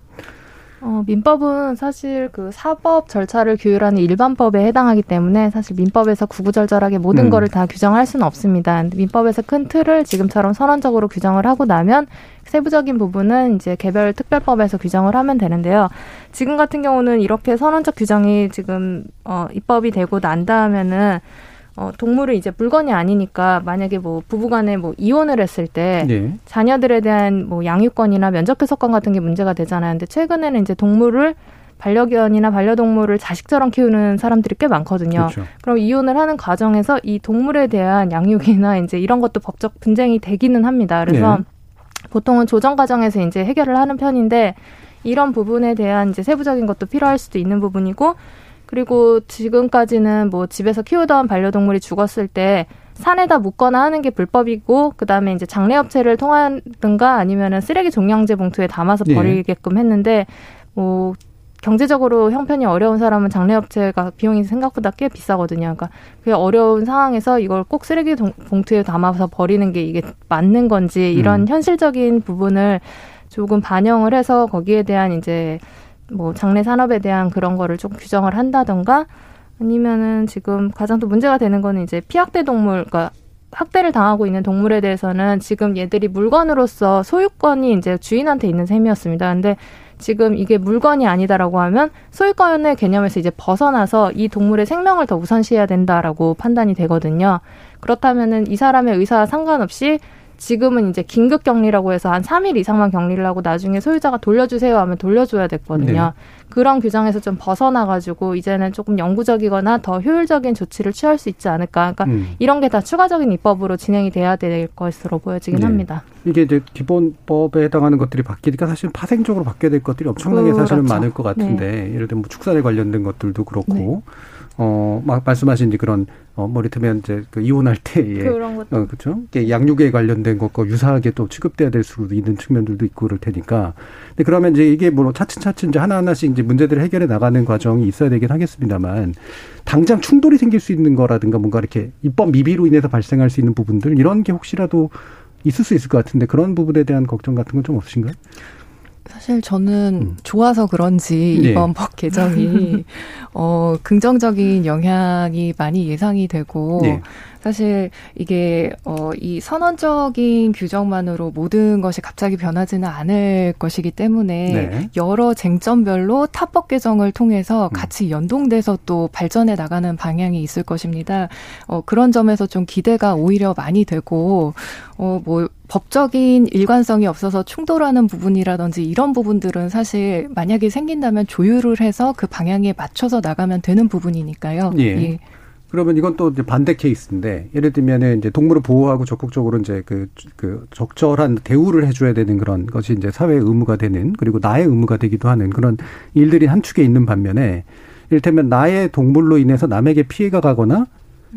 어, 민법은 사실 그 사법 절차를 규율하는 일반법에 해당하기 때문에 사실 민법에서 구구절절하게 모든 음. 거를 다 규정할 수는 없습니다. 민법에서 큰 틀을 지금처럼 선언적으로 규정을 하고 나면 세부적인 부분은 이제 개별 특별법에서 규정을 하면 되는데요. 지금 같은 경우는 이렇게 선언적 규정이 지금 어, 입법이 되고 난 다음에는 어, 동물을 이제 물건이 아니니까 만약에 뭐 부부간에 뭐 이혼을 했을 때 네. 자녀들에 대한 뭐 양육권이나 면접교섭권 같은 게 문제가 되잖아요. 근데 최근에는 이제 동물을 반려견이나 반려동물을 자식처럼 키우는 사람들이 꽤 많거든요. 그렇죠. 그럼 이혼을 하는 과정에서 이 동물에 대한 양육이나 이제 이런 것도 법적 분쟁이 되기는 합니다. 그래서 네. 보통은 조정 과정에서 이제 해결을 하는 편인데 이런 부분에 대한 이제 세부적인 것도 필요할 수도 있는 부분이고 그리고 지금까지는 뭐 집에서 키우던 반려동물이 죽었을 때 산에다 묻거나 하는 게 불법이고 그다음에 이제 장례업체를 통하든가 아니면은 쓰레기 종량제 봉투에 담아서 네. 버리게끔 했는데 뭐 경제적으로 형편이 어려운 사람은 장례업체가 비용이 생각보다 꽤 비싸거든요. 그러니까 그 어려운 상황에서 이걸 꼭 쓰레기 봉투에 담아서 버리는 게 이게 맞는 건지 이런 음. 현실적인 부분을 조금 반영을 해서 거기에 대한 이제 뭐 장례 산업에 대한 그런 거를 좀 규정을 한다던가 아니면은 지금 가장 또 문제가 되는 거는 이제 피학대 동물, 그러니까 학대를 당하고 있는 동물에 대해서는 지금 얘들이 물건으로서 소유권이 이제 주인한테 있는 셈이었습니다. 근데 지금 이게 물건이 아니다라고 하면 소유권의 개념에서 이제 벗어나서 이 동물의 생명을 더 우선시해야 된다라고 판단이 되거든요. 그렇다면은 이 사람의 의사와 상관없이 지금은 이제 긴급 격리라고 해서 한 3일 이상만 격리를 하고 나중에 소유자가 돌려주세요 하면 돌려줘야 됐거든요. 네. 그런 규정에서 좀 벗어나가지고 이제는 조금 영구적이거나 더 효율적인 조치를 취할 수 있지 않을까. 그러니까 음. 이런 게 다 추가적인 입법으로 진행이 돼야 될 것으로 보여지긴 네. 합니다. 이게 이제 기본법에 해당하는 것들이 바뀌니까 사실 파생적으로 바뀌어야 될 것들이 엄청나게 그렇죠. 사실은 많을 것 같은데 네. 예를 들면 뭐 축산에 관련된 것들도 그렇고 네. 어, 막 말씀하신 이제 그런, 어, 뭐 이를테면 이제 그 이혼할 때에. 그런 것도. 어, 그죠? 양육에 관련된 것과 유사하게 또 취급돼야 될 수도 있는 측면들도 있고 그럴 테니까. 근데 그러면 이제 이게 뭐 차츰차츰 이제 하나하나씩 이제 문제들을 해결해 나가는 과정이 있어야 되긴 하겠습니다만 당장 충돌이 생길 수 있는 거라든가 뭔가 이렇게 입법 미비로 인해서 발생할 수 있는 부분들 이런 게 혹시라도 있을 수 있을 것 같은데 그런 부분에 대한 걱정 같은 건 좀 없으신가요? 사실 저는 음. 좋아서 그런지 네. 이번 법 개정이 <laughs> 어 긍정적인 영향이 많이 예상이 되고 네. 사실 이게 어 이 선언적인 규정만으로 모든 것이 갑자기 변하지는 않을 것이기 때문에 네. 여러 쟁점별로 타법 개정을 통해서 음. 같이 연동돼서 또 발전해 나가는 방향이 있을 것입니다. 어 그런 점에서 좀 기대가 오히려 많이 되고 어 뭐 법적인 일관성이 없어서 충돌하는 부분이라든지 이런 부분들은 사실 만약에 생긴다면 조율을 해서 그 방향에 맞춰서 나가면 되는 부분이니까요. 예. 예. 그러면 이건 또 반대 케이스인데 예를 들면은 이제 동물을 보호하고 적극적으로 이제 그, 그 적절한 대우를 해줘야 되는 그런 것이 이제 사회의 의무가 되는 그리고 나의 의무가 되기도 하는 그런 일들이 한 축에 있는 반면에 이를테면 나의 동물로 인해서 남에게 피해가 가거나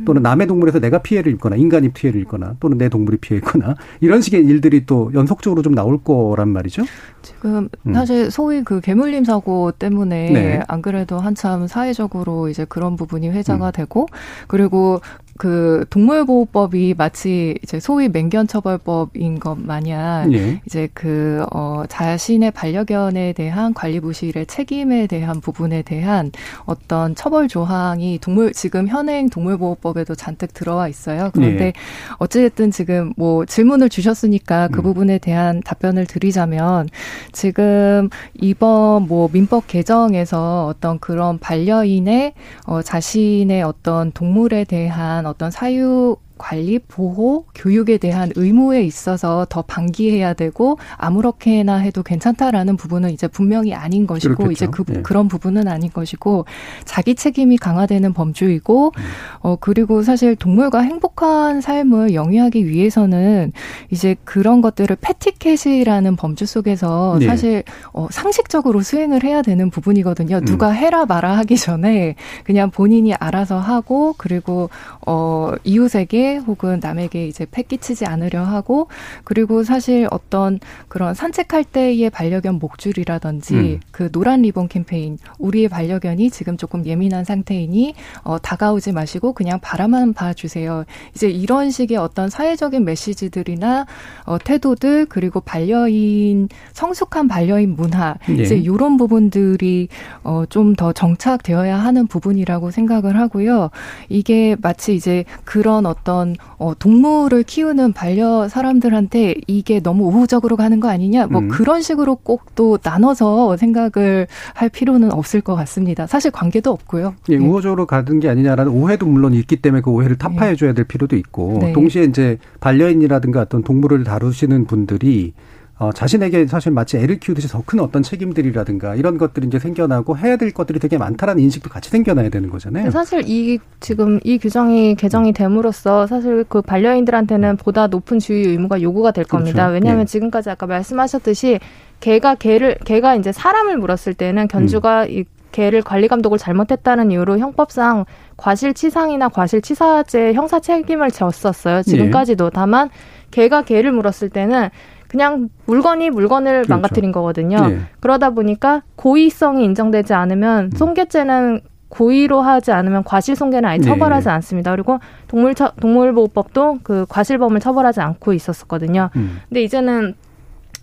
또는 남의 동물에서 내가 피해를 입거나 인간이 피해를 입거나 또는 내 동물이 피해 입거나 이런 식의 일들이 또 연속적으로 좀 나올 거란 말이죠. 지금 음. 사실 소위 그 개물림 사고 때문에 네. 안 그래도 한참 사회적으로 이제 그런 부분이 회자가 음. 되고 그리고 그 동물보호법이 마치 이제 소위 맹견처벌법인 것 마냥 예. 이제 그 어, 자신의 반려견에 대한 관리 부실의 책임에 대한 부분에 대한 어떤 처벌 조항이 동물 지금 현행 동물보호법에도 잔뜩 들어와 있어요. 그런데 예. 어찌됐든 지금 뭐 질문을 주셨으니까 그 음. 부분에 대한 답변을 드리자면 지금 이번 뭐 민법 개정에서 어떤 그런 반려인의 어, 자신의 어떤 동물에 대한 어떤 사유 관리, 보호, 교육에 대한 의무에 있어서 더 방기해야 되고 아무렇게나 해도 괜찮다라는 부분은 이제 분명히 아닌 것이고 그렇겠죠. 이제 그 네. 그런 부분은 아닌 것이고 자기 책임이 강화되는 범주이고 음. 어 그리고 사실 동물과 행복한 삶을 영위하기 위해서는 이제 그런 것들을 패티켓이라는 범주 속에서 네. 사실 어 상식적으로 수행을 해야 되는 부분이거든요. 음. 누가 해라 마라 하기 전에 그냥 본인이 알아서 하고 그리고 어 이웃에게 피해 혹은 남에게 이제 패 끼치지 않으려 하고 그리고 사실 어떤 그런 산책할 때의 반려견 목줄이라든지 음. 그 노란 리본 캠페인 우리의 반려견이 지금 조금 예민한 상태이니 어, 다가오지 마시고 그냥 바라만 봐주세요. 이제 이런 식의 어떤 사회적인 메시지들이나 어, 태도들 그리고 반려인 성숙한 반려인 문화 예. 이제 이런 부분들이 어, 좀 더 정착되어야 하는 부분이라고 생각을 하고요. 이게 마치 이제 그런 어떤 어, 동물을 키우는 반려 사람들한테 이게 너무 우호적으로 가는 거 아니냐 뭐 음. 그런 식으로 꼭 또 나눠서 생각을 할 필요는 없을 것 같습니다. 사실 관계도 없고요. 예, 네. 우호적으로 가는 게 아니냐라는 오해도 물론 있기 때문에 그 오해를 타파해 줘야 될 필요도 있고 네. 동시에 이제 반려인이라든가 어떤 동물을 다루시는 분들이 어, 자신에게 사실 마치 애를 키우듯이 더 큰 어떤 책임들이라든가 이런 것들이 이제 생겨나고 해야 될 것들이 되게 많다라는 인식도 같이 생겨나야 되는 거잖아요. 사실 이 지금 이 규정이 개정이 됨으로써 사실 그 반려인들한테는 보다 높은 주의 의무가 요구가 될 겁니다. 그렇죠. 왜냐하면 네. 지금까지 아까 말씀하셨듯이 개가 개를 개가 이제 사람을 물었을 때는 견주가 음. 이 개를 관리 감독을 잘못했다는 이유로 형법상 과실치상이나 과실치사죄 형사 책임을 졌었어요. 지금까지도 네. 다만 개가 개를 물었을 때는 그냥 물건이 물건을 그렇죠. 망가뜨린 거거든요. 네. 그러다 보니까 고의성이 인정되지 않으면 음. 손괴죄는 고의로 하지 않으면 과실손괴는 아예 네. 처벌하지 네. 않습니다. 그리고 동물 동물보호법도 그 과실범을 처벌하지 않고 있었거든요. 음. 근데 이제는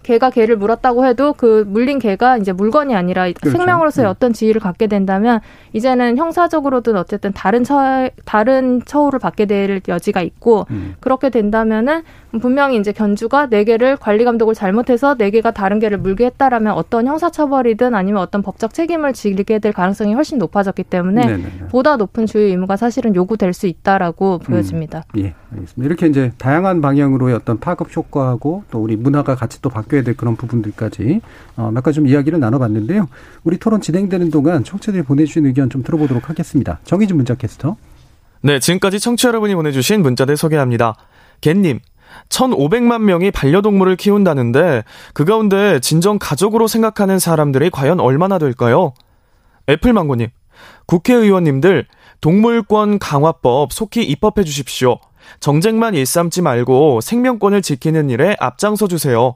개가 개를 물었다고 해도 그 물린 개가 이제 물건이 아니라 그렇죠. 생명으로서의 네. 어떤 지위를 갖게 된다면 이제는 형사적으로든 어쨌든 다른 처 다른 처우를 받게 될 여지가 있고 음. 그렇게 된다면은 분명히 이제 견주가 네 개를 관리 감독을 잘못해서 네 개가 다른 개를 물게 했다라면 어떤 형사 처벌이든 아니면 어떤 법적 책임을 지게 될 가능성이 훨씬 높아졌기 때문에 네네네. 보다 높은 주의 의무가 사실은 요구될 수 있다라고 보여집니다. 음. 예, 알겠습니다. 이렇게 이제 다양한 방향으로의 어떤 파급 효과하고 또 우리 문화가 같이 또 바뀌어 야 될 그런 부분들까지 어, 몇 가지 좀 이야기를 나눠봤는데요. 우리 토론 진행되는 동안 청취자들이 보내주신 의견 좀 들어보도록 하겠습니다. 정희진 문자 캐스터. 네, 지금까지 청취자 여러분이 보내주신 문자들 소개합니다. 갯님, 1,500만 명이 반려동물을 키운다는데 그 가운데 진정 가족으로 생각하는 사람들이 과연 얼마나 될까요? 애플망고님, 국회의원님들 동물권 강화법 속히 입법해 주십시오. 정쟁만 일삼지 말고 생명권을 지키는 일에 앞장서 주세요.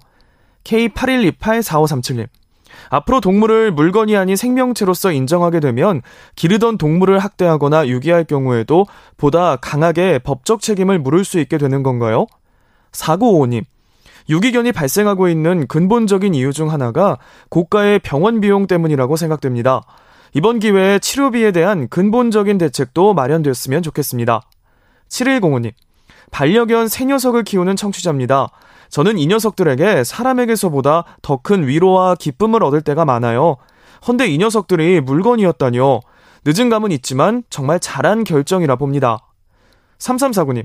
K81284537님. 앞으로 동물을 물건이 아닌 생명체로서 인정하게 되면 기르던 동물을 학대하거나 유기할 경우에도 보다 강하게 법적 책임을 물을 수 있게 되는 건가요? 4955님. 유기견이 발생하고 있는 근본적인 이유 중 하나가 고가의 병원 비용 때문이라고 생각됩니다. 이번 기회에 치료비에 대한 근본적인 대책도 마련되었으면 좋겠습니다. 7105님. 반려견 새 녀석을 키우는 청취자입니다. 저는 이 녀석들에게 사람에게서보다 더 큰 위로와 기쁨을 얻을 때가 많아요. 헌데 이 녀석들이 물건이었다뇨. 늦은 감은 있지만 정말 잘한 결정이라 봅니다. 3349님.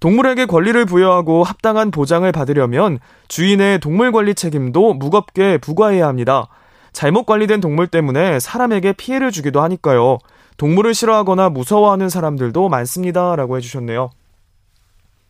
동물에게 권리를 부여하고 합당한 보장을 받으려면 주인의 동물 관리 책임도 무겁게 부과해야 합니다. 잘못 관리된 동물 때문에 사람에게 피해를 주기도 하니까요. 동물을 싫어하거나 무서워하는 사람들도 많습니다. 라고 해주셨네요.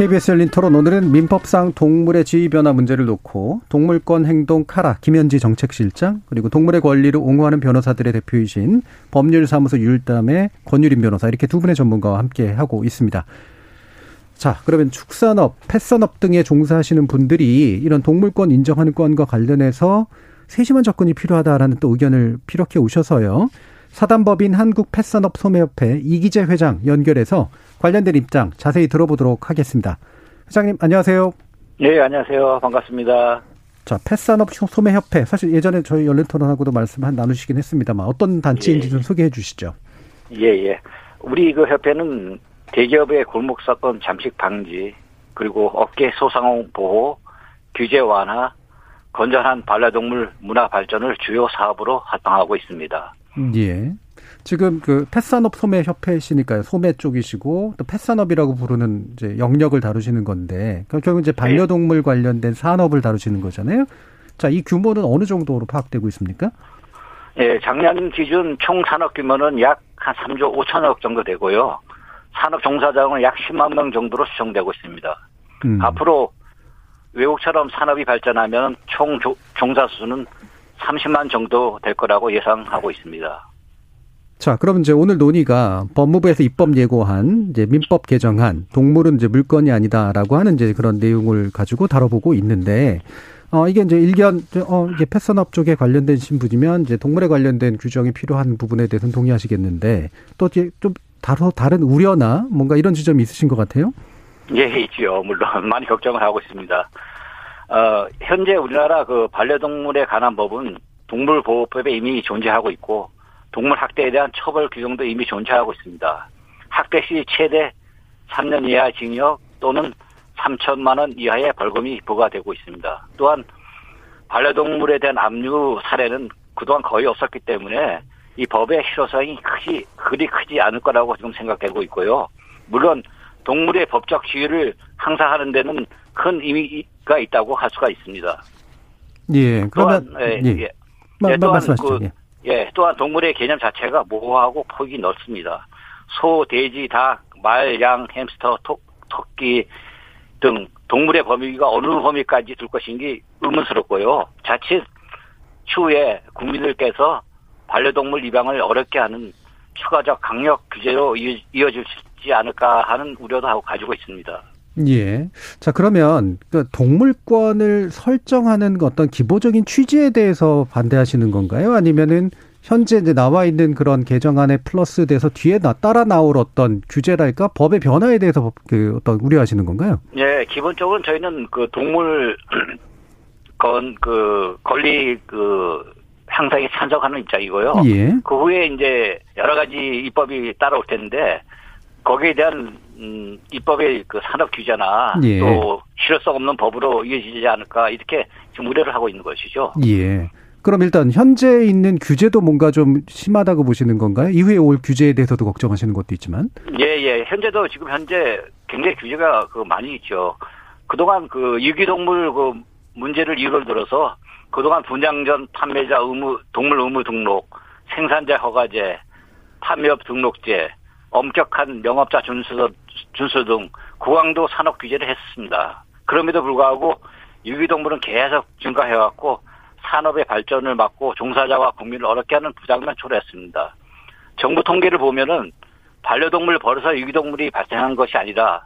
KBS 열린 토론 오늘은 민법상 동물의 지위 변화 문제를 놓고 동물권 행동 카라 김현지 정책실장 그리고 동물의 권리를 옹호하는 변호사들의 대표이신 법률사무소 율담의 권유림 변호사 이렇게 두 분의 전문가와 함께 하고 있습니다. 자, 그러면 축산업, 펫산업 등에 종사하시는 분들이 이런 동물권 인정하는 건과 관련해서 세심한 접근이 필요하다라는 또 의견을 피력해 오셔서요. 사단법인 한국펫산업 소매협회 이기재 회장 연결해서 관련된 입장 자세히 들어보도록 하겠습니다. 회장님 안녕하세요. 네, 안녕하세요. 반갑습니다. 자, 펫산업 소매협회. 사실 예전에 저희 열린 토론하고도 말씀 한 나누시긴 했습니다만 어떤 단체인지 예. 좀 소개해 주시죠. 예, 예. 우리 그 협회는 대기업의 골목 사건 잠식 방지 그리고 업계 소상공 보호, 규제 완화, 건전한 반려동물 문화 발전을 주요 사업으로 활동하고 있습니다. 예. 지금 그 펫산업 소매 협회시니까요. 소매 쪽이시고 또 펫산업이라고 부르는 이제 영역을 다루시는 건데 그 결국 이제 반려동물 관련된 산업을 다루시는 거잖아요. 자, 이 규모는 어느 정도로 파악되고 있습니까? 예, 작년 기준 총 산업 규모는 약 한 3조 5천억 정도 되고요. 산업 종사자는 약 10만 명 정도로 추정되고 있습니다. 음. 앞으로 외국처럼 산업이 발전하면 총 종사 수는 30만 정도 될 거라고 예상하고 있습니다. 자, 그럼 이제 오늘 논의가 법무부에서 입법 예고한 이제 민법 개정안 동물은 이제 물건이 아니다라고 하는 이제 그런 내용을 가지고 다뤄보고 있는데 어 이게 이제 일견 어 이게 패선업 쪽에 관련된 신분이면 이제 동물에 관련된 규정이 필요한 부분에 대해서는 동의하시겠는데 또 이제 좀 다른 다른 우려나 뭔가 이런 지점이 있으신 것 같아요. 예, 있죠. 물론 많이 걱정을 하고 있습니다. 어, 현재 우리나라 그 반려동물에 관한 법은 동물보호법에 이미 존재하고 있고 동물 학대에 대한 처벌 규정도 이미 존재하고 있습니다. 학대 시 최대 3년 이하 징역 또는 3천만 원 이하의 벌금이 부과되고 있습니다. 또한 반려동물에 대한 압류 사례는 그동안 거의 없었기 때문에 이 법의 실효성이 크지 그리 크지 않을 거라고 지금 생각되고 있고요. 물론 동물의 법적 지위를 항상하는 데는 큰 의미가 있다고 할 수가 있습니다. 예, 그러면 또한, 예, 예. 예. 마, 또한 말씀하시죠. 그, 예. 예, 또한 동물의 개념 자체가 모호하고 폭이 넓습니다. 소, 돼지, 닭, 말, 양, 햄스터, 토, 토끼 등 동물의 범위가 어느 범위까지 둘 것인지 의문스럽고요. 자칫 추후에 국민들께서 반려동물 입양을 어렵게 하는 추가적 강력 규제로 이어질지 않을까 하는 우려도 하고 가지고 있습니다. 예. 자, 그러면 그 동물권을 설정하는 어떤 기본적인 취지에 대해서 반대하시는 건가요? 아니면은 현재 이제 나와 있는 그런 개정안에 플러스 돼서 뒤에 나 따라 나올 어떤 규제랄까 법의 변화에 대해서 그 어떤 우려하시는 건가요? 예, 기본적으로 저희는 그 동물 <clears throat> 건 그 권리 그 향상에 찬성하는 입장이고요. 예. 그 후에 이제 여러 가지 입법이 따라올 텐데 거기에 대한 음, 입법의 그 산업 규제나 예. 또 실효성 없는 법으로 이어지지 않을까 이렇게 지금 우려를 하고 있는 것이죠. 예. 그럼 일단 현재 있는 규제도 뭔가 좀 심하다고 보시는 건가요? 이후에 올 규제에 대해서도 걱정하시는 것도 있지만. 예, 예. 현재도 지금 현재 굉장히 규제가 그 많이 있죠. 그동안 그 유기동물 그 문제를 이유로 들어서 그동안 분양 전 판매자 의무 동물 의무 등록, 생산자 허가제, 판매업 등록제, 엄격한 영업자 준수, 준수 등 고강도 산업 규제를 했습니다. 그럼에도 불구하고 유기동물은 계속 증가해왔고 산업의 발전을 막고 종사자와 국민을 어렵게 하는 부작용만 초래했습니다. 정부 통계를 보면은 반려동물 버려서 유기동물이 발생한 것이 아니라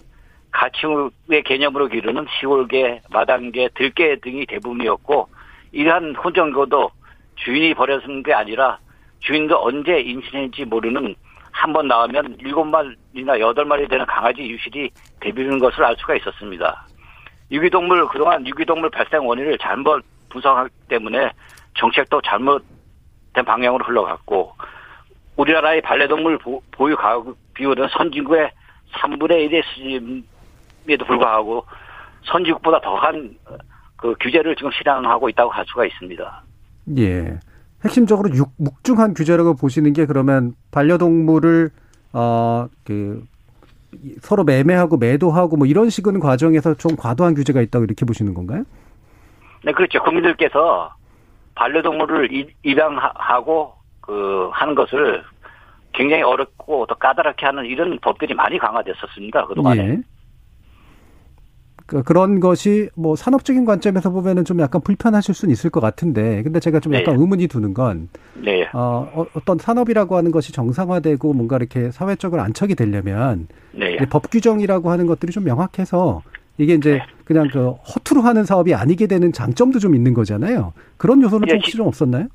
가치의 개념으로 기르는 시골개, 마당개, 들개 등이 대부분이었고 이러한 혼정거도 주인이 버려진 게 아니라 주인도 언제 임신했는지 모르는 한 번 나오면 일곱 마리나 여덟 마리 되는 강아지 유실이 대비는 것을 알 수가 있었습니다. 유기동물 그동안 유기동물 발생 원인을 잘못 분석하기 때문에 정책도 잘못된 방향으로 흘러갔고 우리나라의 반려동물 보유 가구 비율은 선진국의 3분의 1의 수준에도 불구하고 선진국보다 더한 그 규제를 지금 실행하고 있다고 할 수가 있습니다. 예. 핵심적으로 육, 묵중한 규제라고 보시는 게 그러면 반려동물을 어그 서로 매매하고 매도하고 뭐 이런 식은 과정에서 좀 과도한 규제가 있다고 이렇게 보시는 건가요? 네, 그렇죠. 국민들께서 반려동물을 입양하고 그 하는 것을 굉장히 어렵고 또 까다롭게 하는 이런 법들이 많이 강화됐었습니다. 그동안에. 예. 그 그런 것이 뭐 산업적인 관점에서 보면은 좀 약간 불편하실 수는 있을 것 같은데, 근데 제가 좀 약간 네. 의문이 드는 건, 네. 어, 어, 어떤 산업이라고 하는 것이 정상화되고 뭔가 이렇게 사회적으로 안착이 되려면, 네. 법 규정이라고 하는 것들이 좀 명확해서 이게 이제 네. 그냥 그 허투루 하는 사업이 아니게 되는 장점도 좀 있는 거잖아요. 그런 요소는 네, 혹시 좀 없었나요?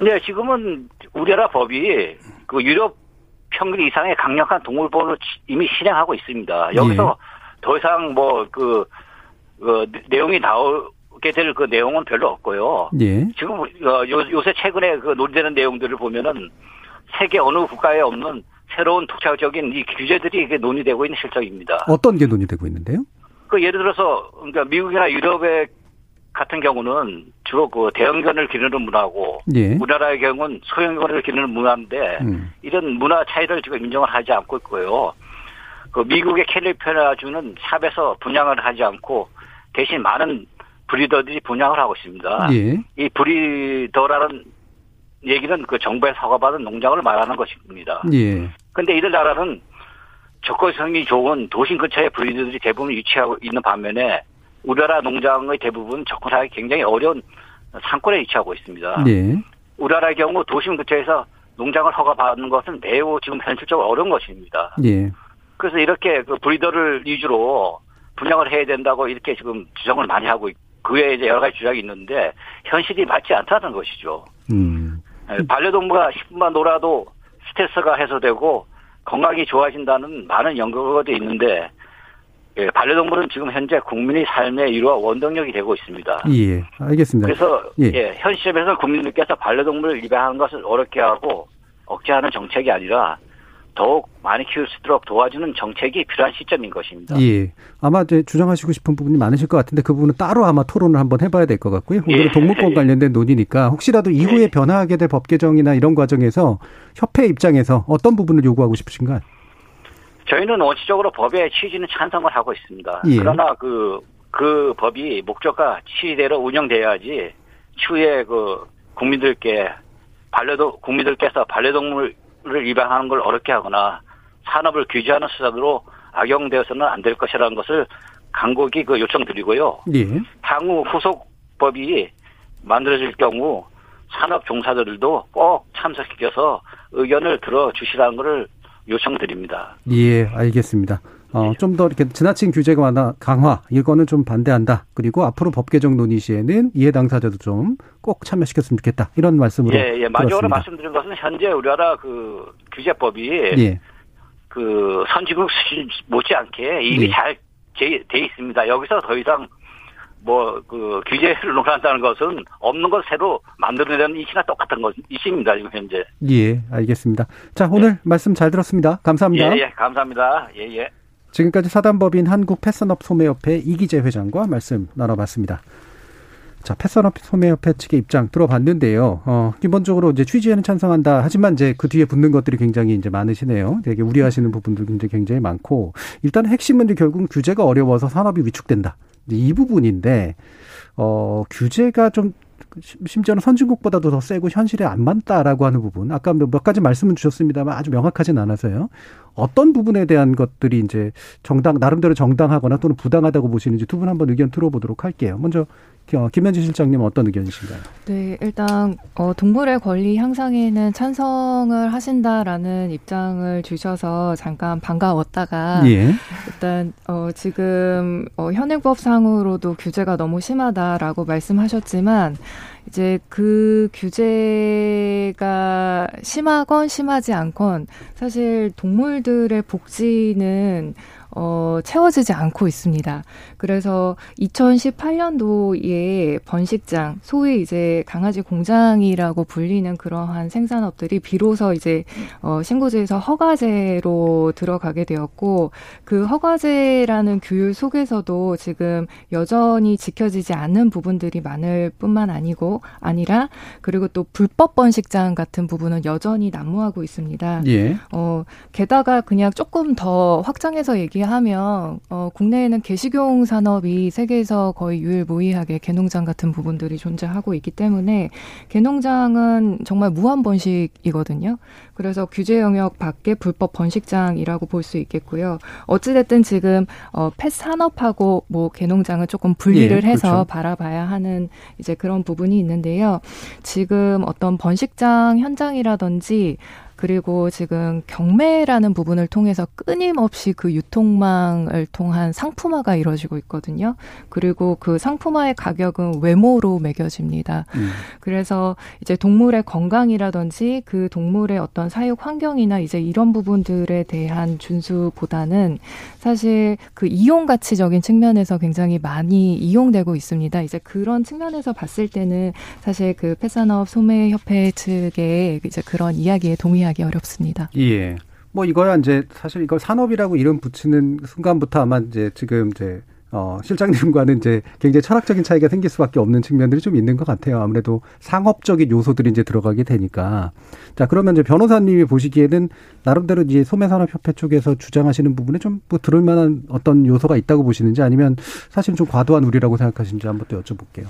네, 지금은 우리나라 법이 그 유럽 평균 이상의 강력한 동물보호를 이미 실행하고 있습니다. 여기서 예. 더 이상 뭐그 그 내용이 나오게 될 그 내용은 별로 없고요. 예. 지금 어, 요, 요새 최근에 그 논의되는 내용들을 보면은 세계 어느 국가에 없는 새로운 독자적인 이 규제들이 이게 논의되고 있는 실정입니다. 어떤 게 논의되고 있는데요? 그 예를 들어서 그러니까 미국이나 유럽의 같은 경우는 주로 그 대형견을 기르는 문화고 예. 우리나라의 경우는 소형견을 기르는 문화인데 음. 이런 문화 차이를 지금 인정을 하지 않고 있고요. 그 미국의 캘리포니아주는 샵에서 분양을 하지 않고 대신 많은 브리더들이 분양을 하고 있습니다. 예. 이 브리더라는 얘기는 그 정부에서 허가받은 농장을 말하는 것입니다. 예. 근데 이들 나라는 접근성이 좋은 도심 근처에 브리더들이 대부분 위치하고 있는 반면에 우리나라 농장의 대부분 접근하기 굉장히 어려운 산골에 위치하고 있습니다. 예. 우리나라의 경우 도심 근처에서 농장을 허가받는 것은 매우 지금 현실적으로 어려운 것입니다. 예. 그래서 이렇게 그 브리더를 위주로 분양을 해야 된다고 이렇게 지금 주장을 많이 하고 있- 그 외에 이제 여러 가지 주장이 있는데 현실이 맞지 않다는 것이죠. 음. 예, 반려동물과 10분만 놀아도 스트레스가 해소되고 건강이 좋아진다는 많은 연구가 있는데 예, 반려동물은 지금 현재 국민의 삶의 일부와 원동력이 되고 있습니다. 예. 알겠습니다. 그래서 예. 예, 현 시점에서 국민들께서 반려동물을 입양하는 것을 어렵게 하고 억제하는 정책이 아니라 더욱 많이 키울 수 있도록 도와주는 정책이 필요한 시점인 것입니다. 예. 아마 이제 주장하시고 싶은 부분이 많으실 것 같은데 그 부분은 따로 아마 토론을 한번 해봐야 될 것 같고요. 오늘은 예. 동물권 예. 관련된 논의니까 혹시라도 이후에 예. 변화하게 될 법 개정이나 이런 과정에서 협회 입장에서 어떤 부분을 요구하고 싶으신가요? 저희는 원칙적으로 법의 취지는 찬성을 하고 있습니다. 예. 그러나 그, 그 법이 목적과 취지대로 운영돼야지 추후에 그 국민들께 반려도, 국민들께서 반려동물 을 입양하는 걸 어렵게 하거나 산업을 규제하는 수단으로 악용되어서는 안 될 것이라는 것을 강곡이 그 요청드리고요. 예. 향후 후속법이 만들어질 경우 산업 종사자들도 꼭 참석시켜서 의견을 들어주시라는 것을 요청드립니다. 예, 알겠습니다. 어, 좀 더 이렇게 지나친 규제가 완화, 강화, 이거는 좀 반대한다. 그리고 앞으로 법 개정 논의 시에는 이해 당사자도 좀 꼭 참여시켰으면 좋겠다. 이런 말씀으로. 예, 예. 마지막으로. 말씀드린 것은 현재 우리나라 그 규제법이 예. 그 선진국 수준 못지않게 이미 네. 잘돼 있습니다. 여기서 더 이상 뭐 그 규제를 논한다는 것은 없는 것 새로 만들어내는 이치나 똑같은 것 이치입니다 지금 현재. 예, 알겠습니다. 자, 오늘 말씀 잘 들었습니다. 감사합니다. 예, 예, 감사합니다. 예, 예. 지금까지 사단법인 한국 패선업 소매협회 이기재 회장과 말씀 나눠봤습니다. 자, 패선업 소매협회 측의 입장 들어봤는데요. 어, 기본적으로 이제 취지에는 찬성한다. 하지만 이제 그 뒤에 붙는 것들이 굉장히 이제 많으시네요. 되게 우려하시는 부분도 굉장히 굉장히 많고 일단 핵심은 이제 결국 규제가 어려워서 산업이 위축된다. 이 부분인데 어, 규제가 좀 심지어는 선진국보다도 더 세고 현실에 안 맞다라고 하는 부분. 아까 몇 가지 말씀은 주셨습니다만 아주 명확하진 않아서요. 어떤 부분에 대한 것들이 이제 정당 나름대로 정당하거나 또는 부당하다고 보시는지 두 분 한번 의견 들어보도록 할게요. 먼저 어, 김현지 실장님 어떤 의견이신가요? 네, 일단 어, 동물의 권리 향상에는 찬성을 하신다라는 입장을 주셔서 잠깐 반가웠다가 예. 일단 어, 지금 어, 현행법상으로도 규제가 너무 심하다라고 말씀하셨지만 이제 그 규제가 심하건 심하지 않건 사실 동물들의 복지는 어, 채워지지 않고 있습니다. 그래서 2018년도에 번식장, 소위 이제 강아지 공장이라고 불리는 그러한 생산업들이 비로소 이제 어, 신고제에서 허가제로 들어가게 되었고 그 허가제라는 규율 속에서도 지금 여전히 지켜지지 않는 부분들이 많을 뿐만 아니고 아니라 그리고 또 불법 번식장 같은 부분은 여전히 난무하고 있습니다. 예. 어, 게다가 그냥 조금 더 확장해서 얘기하면 어, 국내에는 개식용 산업이 세계에서 거의 유일무이하게 개농장 같은 부분들이 존재하고 있기 때문에 개농장은 정말 무한 번식이거든요. 그래서 규제 영역 밖에 불법 번식장이라고 볼 수 있겠고요. 어찌됐든 지금 어, 펫 산업하고 뭐 개농장은 조금 분리를 예, 해서 그렇죠. 바라봐야 하는 이제 그런 부분이 있는데요. 지금 어떤 번식장 현장이라든지 그리고 지금 경매라는 부분을 통해서 끊임없이 그 유통망을 통한 상품화가 이루어지고 있거든요. 그리고 그 상품화의 가격은 외모로 매겨집니다. 음. 그래서 이제 동물의 건강이라든지 그 동물의 어떤 사육 환경이나 이제 이런 부분들에 대한 준수보다는 사실 그 이용 가치적인 측면에서 굉장히 많이 이용되고 있습니다. 이제 그런 측면에서 봤을 때는 사실 그 펫산업 소매협회 측의 이제 그런 이야기에 동의하 기 어렵습니다. 예. 뭐 이거야 이제 사실 이걸 산업이라고 이름 붙이는 순간부터 아마 이제 지금 이제 어, 실장님과는 이제 굉장히 철학적인 차이가 생길 수밖에 없는 측면들이 좀 있는 것 같아요. 아무래도 상업적인 요소들이 이제 들어가게 되니까. 자, 그러면 이제 변호사님이 보시기에는 나름대로 이제 소매산업협회 쪽에서 주장하시는 부분에 좀 뭐 들을 만한 어떤 요소가 있다고 보시는지 아니면 사실 좀 과도한 우리라고 생각하시는지 한번 또 여쭤볼게요.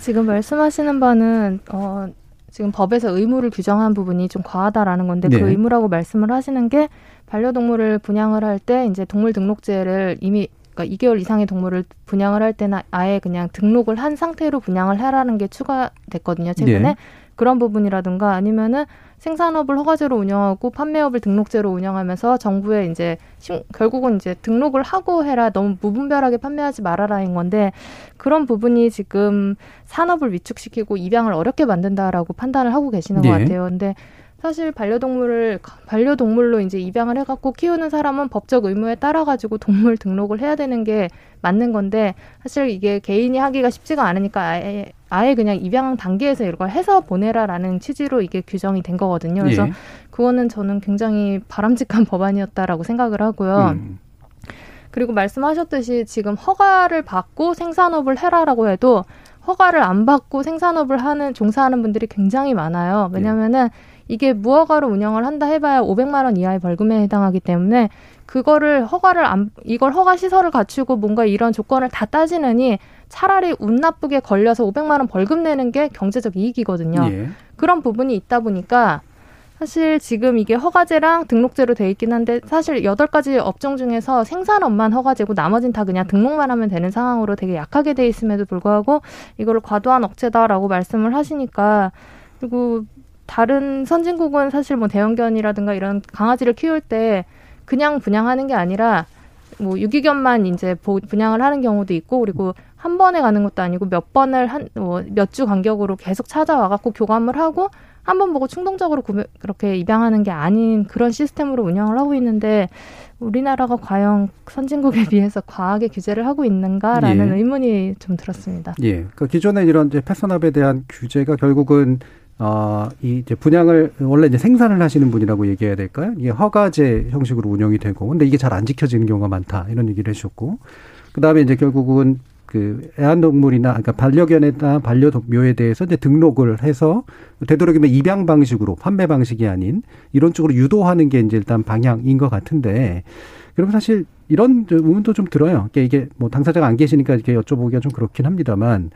지금 말씀하시는 바는, 어, 지금 법에서 의무를 규정한 부분이 좀 과하다라는 건데 그 네. 그 의무라고 말씀을 하시는 게 반려동물을 분양을 할 때 이제 동물 등록제를 이미 그러니까 2개월 이상의 동물을 분양을 할 때는 아예 그냥 등록을 한 상태로 분양을 하라는 게 추가됐거든요. 최근에 네. 그런 부분이라든가 아니면은 생산업을 허가제로 운영하고 판매업을 등록제로 운영하면서 정부에 이제 결국은 이제 등록을 하고 해라 너무 무분별하게 판매하지 말아라인 건데 그런 부분이 지금 산업을 위축시키고 입양을 어렵게 만든다라고 판단을 하고 계시는 네. 것 같아요. 근데 사실 반려동물을 반려동물로 이제 입양을 해갖고 키우는 사람은 법적 의무에 따라 가지고 동물 등록을 해야 되는 게 맞는 건데 사실 이게 개인이 하기가 쉽지가 않으니까 아예 아예 그냥 입양 단계에서 이걸 해서 보내라라는 취지로 이게 규정이 된 거거든요. 그래서 예. 그거는 저는 굉장히 바람직한 <laughs> 법안이었다라고 생각을 하고요. 음. 그리고 말씀하셨듯이 지금 허가를 받고 생산업을 해라라고 해도 허가를 안 받고 생산업을 하는 종사하는 분들이 굉장히 많아요. 왜냐면은 예. 이게 무허가로 운영을 한다 해봐야 500만 원 이하의 벌금에 해당하기 때문에 그거를 허가를 안 이걸 허가 시설을 갖추고 뭔가 이런 조건을 다 따지느니 차라리 운 나쁘게 걸려서 500만 원 벌금 내는 게 경제적 이익이거든요. 예. 그런 부분이 있다 보니까 사실 지금 이게 허가제랑 등록제로 돼 있긴 한데 사실 여덟 가지 업종 중에서 생산업만 허가제고 나머진 다 그냥 등록만 하면 되는 상황으로 되게 약하게 돼 있음에도 불구하고 이거를 과도한 억제다라고 말씀을 하시니까 그리고 다른 선진국은 사실 뭐 대형견이라든가 이런 강아지를 키울 때 그냥 분양하는 게 아니라 뭐 유기견만 이제 분양을 하는 경우도 있고 그리고 한 번에 가는 것도 아니고 몇 번을 한뭐몇주 간격으로 계속 찾아와 갖고 교감을 하고 한 번 보고 충동적으로 구매, 그렇게 입양하는 게 아닌 그런 시스템으로 운영을 하고 있는데 우리나라가 과연 선진국에 <laughs> 비해서 과하게 규제를 하고 있는가라는 예. 의문이 좀 들었습니다. 예. 그 기존에 이런 이제 패선업에 대한 규제가 결국은 어, 이 이제 분양을 원래 이제 생산을 하시는 분이라고 얘기해야 될까요? 이게 허가제 형식으로 운영이 되고, 근데 이게 잘 안 지켜지는 경우가 많다 이런 얘기를 해주셨고, 그 다음에 이제 결국은 그 애완동물이나 그러니까 반려견이나 반려묘에 대해서 이제 등록을 해서 되도록이면 입양 방식으로 판매 방식이 아닌 이런 쪽으로 유도하는 게 이제 일단 방향인 것 같은데, 그러면 사실 이런 의문도 좀 들어요. 이게 뭐 당사자가 안 계시니까 이렇게 여쭤보기가 좀 그렇긴 합니다만.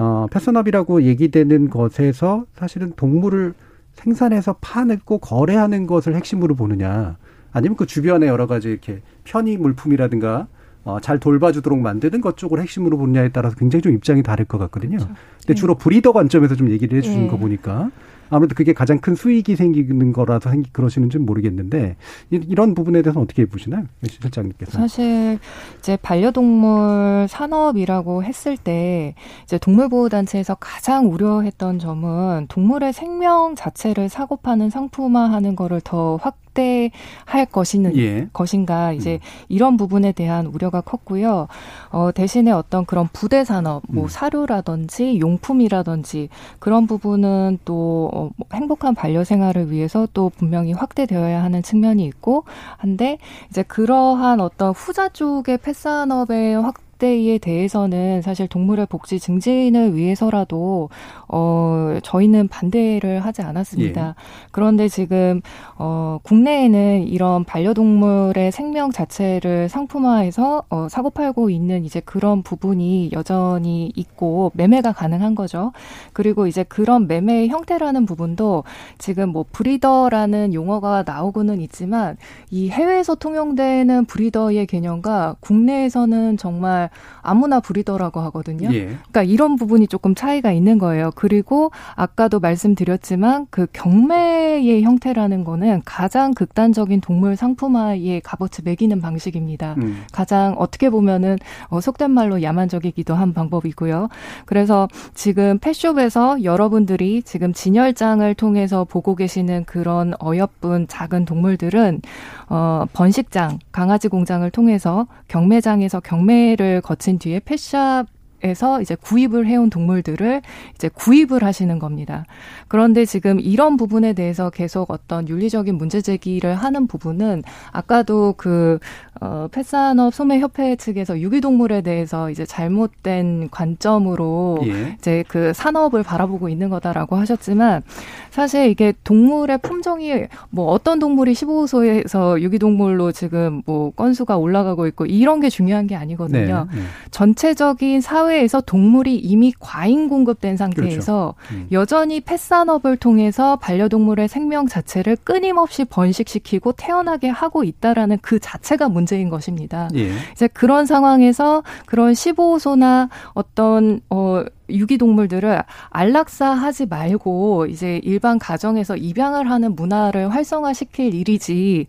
어, 패선업이라고 얘기되는 것에서 사실은 동물을 생산해서 파내고 거래하는 것을 핵심으로 보느냐, 아니면 그 주변에 여러 가지 이렇게 편의 물품이라든가 어, 잘 돌봐주도록 만드는 것 쪽을 핵심으로 보느냐에 따라서 굉장히 좀 입장이 다를 것 같거든요. 그렇죠. 근데 주로 브리더 관점에서 좀 얘기를 해주신 네. 거 보니까 아무래도 그게 가장 큰 수익이 생기는 거라서 생기 그러시는지는 모르겠는데 이런 부분에 대해서는 어떻게 보시나요, 실장님께서? 사실 이제 반려동물 산업이라고 했을 때 이제 동물보호단체에서 가장 우려했던 점은 동물의 생명 자체를 사고 파는 상품화하는 거를 더 확. 확대할 것이는 예. 것인가 이제 음. 이런 부분에 대한 우려가 컸고요. 어, 대신에 어떤 그런 부대 산업, 뭐 음. 사료라든지 용품이라든지 그런 부분은 또 어, 뭐 행복한 반려 생활을 위해서 또 분명히 확대되어야 하는 측면이 있고 한데 이제 그러한 어떤 후자 쪽의 펫산업의 확 확대에 대해서는 사실 동물의 복지 증진을 위해서라도 어 저희는 반대를 하지 않았습니다. 예. 그런데 지금 어 국내에는 이런 반려동물의 생명 자체를 상품화해서 어 사고 팔고 있는 이제 그런 부분이 여전히 있고 매매가 가능한 거죠. 그리고 이제 그런 매매의 형태라는 부분도 지금 뭐 브리더라는 용어가 나오고는 있지만 이 해외에서 통용되는 브리더의 개념과 국내에서는 정말 정말 아무나 부리더라고 하거든요. 예. 그러니까 이런 부분이 조금 차이가 있는 거예요. 그리고 아까도 말씀드렸지만 그 경매의 형태라는 거는 가장 극단적인 동물 상품화의 값어치 매기는 방식입니다. 음. 가장 어떻게 보면은 어, 속된 말로 야만적이기도 한 방법이고요. 그래서 지금 펫숍에서 여러분들이 지금 진열장을 통해서 보고 계시는 그런 어여쁜 작은 동물들은 어 번식장, 강아지 공장을 통해서 경매장에서 경매를 거친 뒤에 펫샵 에서 이제 구입을 해온 동물들을 이제 구입을 하시는 겁니다. 그런데 지금 이런 부분에 대해서 계속 어떤 윤리적인 문제 제기를 하는 부분은 아까도 그 어, 펫산업 소매협회 측에서 유기동물에 대해서 이제 잘못된 관점으로 예. 이제 그 산업을 바라보고 있는 거다라고 하셨지만 사실 이게 동물의 품종이 뭐 어떤 동물이 15호소에서 유기동물로 지금 뭐 건수가 올라가고 있고 이런 게 중요한 게 아니거든요. 네, 네. 전체적인 사회 에서 동물이 이미 과잉 공급된 상태에서 그렇죠. 음. 여전히 펫산업을 통해서 반려동물의 생명 자체를 끊임없이 번식시키고 태어나게 하고 있다라는 그 자체가 문제 문제인 것입니다. 예. 이제 그런 상황에서 그런 15호소나 어떤 어 유기동물들을 안락사하지 말고 이제 일반 가정에서 입양을 하는 문화를 활성화시킬 일이지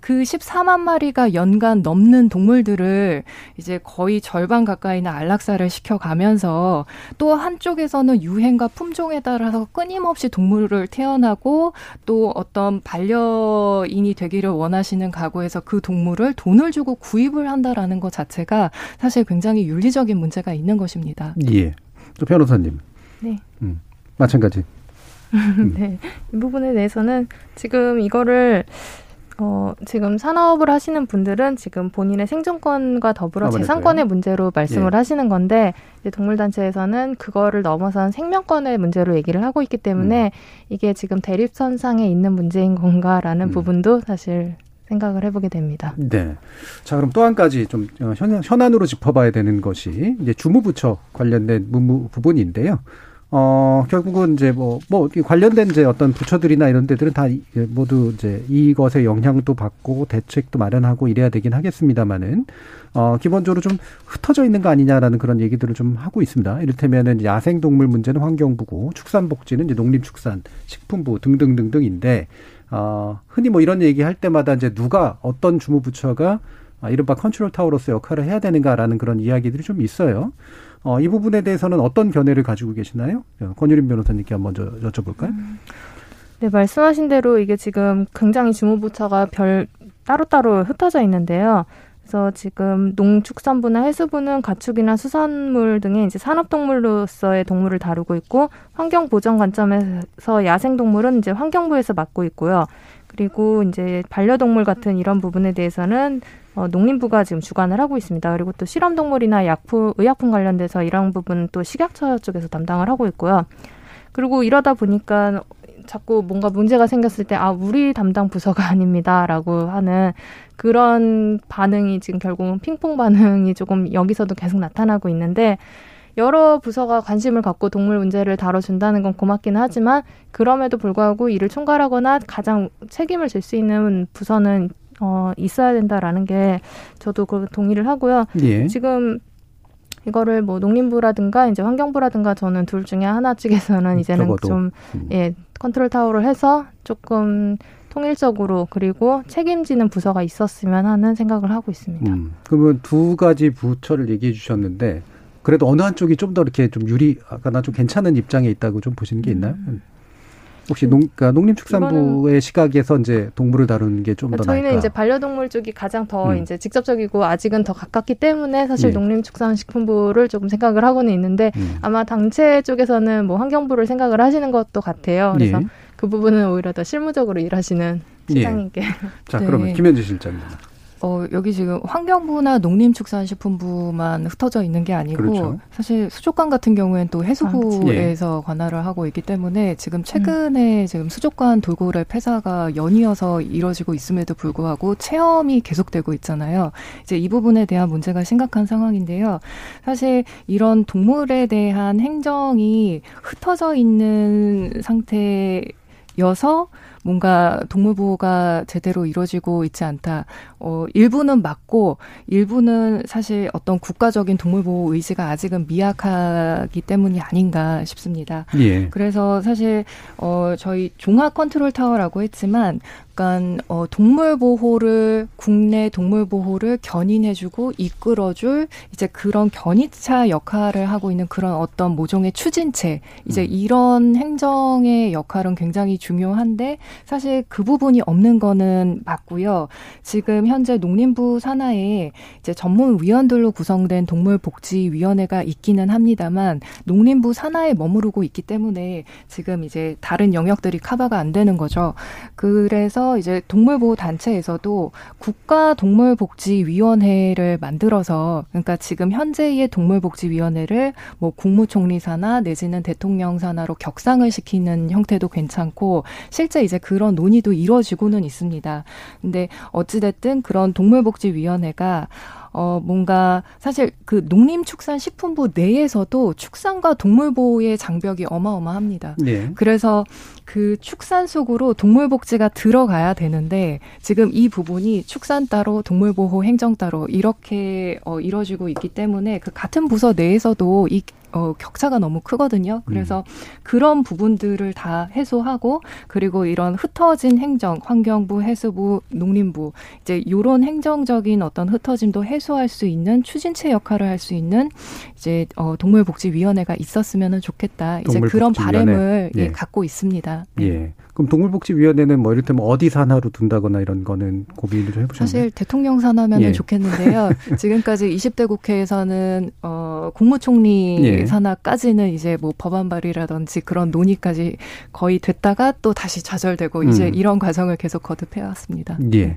그 14만 마리가 연간 넘는 동물들을 이제 거의 절반 가까이는 안락사를 시켜가면서 또 한쪽에서는 유행과 품종에 따라서 끊임없이 동물을 태어나고 또 어떤 반려인이 되기를 원하시는 가구에서 그 동물을 돈을 주고 구입을 한다라는 것 자체가 사실 굉장히 윤리적인 문제가 있는 것입니다. 예. 또 변호사님. 네. 음, 마찬가지. 음. <laughs> 네. 이 부분에 대해서는 지금 이거를 어, 지금 산업을 하시는 분들은 지금 본인의 생존권과 더불어 아, 재산권의 문제로 말씀을 예. 하시는 건데 이제 동물단체에서는 그거를 넘어선 생명권의 문제로 얘기를 하고 있기 때문에 음. 이게 지금 대립선상에 있는 문제인 건가라는 음. 부분도 사실 생각을 해보게 됩니다. 네. 자, 그럼 또 한 가지 좀 어, 현, 현안으로 짚어봐야 되는 것이 이제 주무부처 관련된 부분인데요. 어, 결국은 이제 뭐, 뭐, 관련된 이제 어떤 부처들이나 이런 데들은 다 모두 이제 이것의 영향도 받고 대책도 마련하고 이래야 되긴 하겠습니다만은, 어, 기본적으로 좀 흩어져 있는 거 아니냐라는 그런 얘기들을 좀 하고 있습니다. 이를테면은 야생동물 문제는 환경부고, 축산복지는 이제 농림축산, 식품부 등등등등인데, 어, 흔히 뭐 이런 얘기 할 때마다 이제 누가 어떤 주무부처가 아, 이른바 컨트롤 타워로서 역할을 해야 되는가라는 그런 이야기들이 좀 있어요. 어, 이 부분에 대해서는 어떤 견해를 가지고 계시나요? 어, 권유림 변호사님께 한번 저, 여쭤볼까요? 음. 네, 말씀하신 대로 이게 지금 굉장히 주무부처가 별 따로따로 흩어져 있는데요. 그래서 지금 농축산부나 해수부는 가축이나 수산물 등의 이제 산업동물로서의 동물을 다루고 있고 환경 보전 관점에서 야생 동물은 이제 환경부에서 맡고 있고요. 그리고 이제 반려동물 같은 이런 부분에 대해서는 어, 농림부가 지금 주관을 하고 있습니다. 그리고 또 실험동물이나 약품, 의약품 관련돼서 이런 부분 또 식약처 쪽에서 담당을 하고 있고요. 그리고 이러다 보니까 자꾸 뭔가 문제가 생겼을 때, 아, 우리 담당 부서가 <laughs> 아닙니다 라고 하는 그런 반응이 지금 결국은 핑퐁 반응이 조금 여기서도 계속 나타나고 있는데, 여러 부서가 관심을 갖고 동물 문제를 다뤄준다는 건 고맙기는 하지만 그럼에도 불구하고 이를 총괄하거나 가장 책임을 질 수 있는 부서는 어, 있어야 된다라는 게 저도 그 동의를 하고요. 예. 지금 이거를 뭐 농림부라든가 이제 환경부라든가 저는 둘 중에 하나 측에서는 이제는 적어도. 좀 음. 예, 컨트롤 타워를 해서 조금 통일적으로 그리고 책임지는 부서가 있었으면 하는 생각을 하고 있습니다. 음. 그러면 두 가지 부처를 얘기해 주셨는데 그래도 어느 한쪽이 좀 더 이렇게 좀 유리 아까 나 좀 괜찮은 입장에 있다고 좀 보시는 게 있나요? 음. 혹시 농, 그러니까 농림축산부의 시각에서 이제 동물을 다루는 게 좀더 나을까? 저희는 이제 반려동물 쪽이 가장 더 음. 이제 직접적이고 아직은 더 가깝기 때문에 사실 네. 농림축산식품부를 조금 생각을 하고는 있는데 음. 아마 당체 쪽에서는 뭐 환경부를 생각을 하시는 것도 같아요. 그래서 네. 그 부분은 오히려 더 실무적으로 일하시는 시장님께. 예. 자, 그러면 네. 김현주 실장님. 어, 여기 지금 환경부나 농림축산식품부만 흩어져 있는 게 아니고 그렇죠. 사실 수족관 같은 경우에는 또 해수부에서 아, 예. 관할을 하고 있기 때문에 지금 최근에 음. 지금 수족관 돌고래 폐사가 연이어서 이뤄지고 있음에도 불구하고 체험이 계속되고 있잖아요. 이제 이 부분에 대한 문제가 심각한 상황인데요. 사실 이런 동물에 대한 행정이 흩어져 있는 상태여서 뭔가 동물 보호가 제대로 이루어지고 있지 않다. 어, 일부는 맞고 일부는 사실 어떤 국가적인 동물 보호 의지가 아직은 미약하기 때문이 아닌가 싶습니다. 예. 그래서 사실 어 저희 종합 컨트롤 타워라고 했지만 약간 어 동물 보호를 국내 동물 보호를 견인해주고 이끌어줄 이제 그런 견인차 역할을 하고 있는 그런 어떤 모종의 추진체 이제 음. 이런 행정의 역할은 굉장히 중요한데 사실 그 부분이 없는 거는 맞고요. 지금 현재 농림부 산하에 이제 전문 위원들로 구성된 동물복지위원회가 있기는 합니다만 농림부 산하에 머무르고 있기 때문에 지금 이제 다른 영역들이 커버가 안 되는 거죠. 그래서 이제 동물보호 단체에서도 국가 동물복지위원회를 만들어서 그러니까 지금 현재의 동물복지위원회를 뭐 국무총리사나 내지는 대통령 산하로 격상을 시키는 형태도 괜찮고 실제 이제 그런 논의도 이루어지고는 있습니다. 근데 어찌됐든 그런 동물복지위원회가 어, 뭔가 사실 그 농림축산식품부 내에서도 축산과 동물보호의 장벽이 어마어마합니다. 네. 그래서 그 축산 속으로 동물복지가 들어가야 되는데 지금 이 부분이 축산 따로 동물보호 행정 따로 이렇게 어, 이뤄지고 있기 때문에 그 같은 부서 내에서도 이 어, 격차가 너무 크거든요. 그래서 음. 그런 부분들을 다 해소하고 그리고 이런 흩어진 행정, 환경부, 해수부, 농림부 이제 요런 행정적인 어떤 흩어짐도 해소할 수 있는 추진체 역할을 할 수 있는 이제 어, 동물복지위원회가 있었으면 좋겠다. 이제 그런 바램을 예. 예, 갖고 있습니다. 네. 예. 그럼 동물복지위원회는 뭐 이를테면 어디 산하로 둔다거나 이런 거는 고민을 좀 해보셨나요? 사실 대통령 산하면 예. 좋겠는데요. <laughs> 지금까지 20대 국회에서는 어, 국무총리 예. 산하까지는 이제 뭐 법안 발의라든지 그런 논의까지 거의 됐다가 또 다시 좌절되고 이제 음. 이런 과정을 계속 거듭해 왔습니다. 예.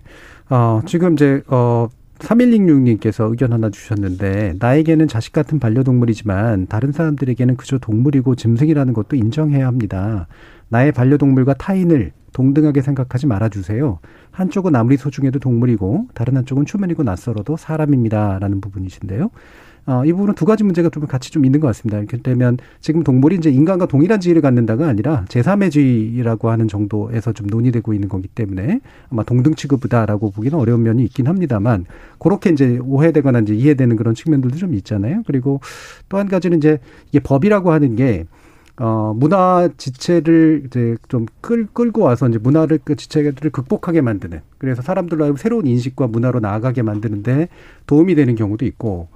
어, 지금 이제 어 3166님께서 의견 하나 주셨는데 나에게는 자식 같은 반려동물이지만 다른 사람들에게는 그저 동물이고 짐승이라는 것도 인정해야 합니다. 나의 반려동물과 타인을 동등하게 생각하지 말아주세요. 한쪽은 아무리 소중해도 동물이고 다른 한쪽은 초면이고 낯설어도 사람입니다라는 부분이신데요. 어, 이 부분은 두 가지 문제가 좀 같이 좀 있는 것 같습니다. 이렇게 되면 지금 동물이 이제 인간과 동일한 지위를 갖는다가 아니라 제3의 지위라고 하는 정도에서 좀 논의되고 있는 거기 때문에 아마 동등 취급이다라고 보기는 어려운 면이 있긴 합니다만 그렇게 이제 오해되거나 이제 이해되는 그런 측면들도 좀 있잖아요. 그리고 또 한 가지는 이제 이게 법이라고 하는 게 어, 문화 지체를 이제 좀 끌, 끌고 와서 이제 문화를, 그 지체들을 극복하게 만드는. 그래서 사람들로 새로운 인식과 문화로 나아가게 만드는데 도움이 되는 경우도 있고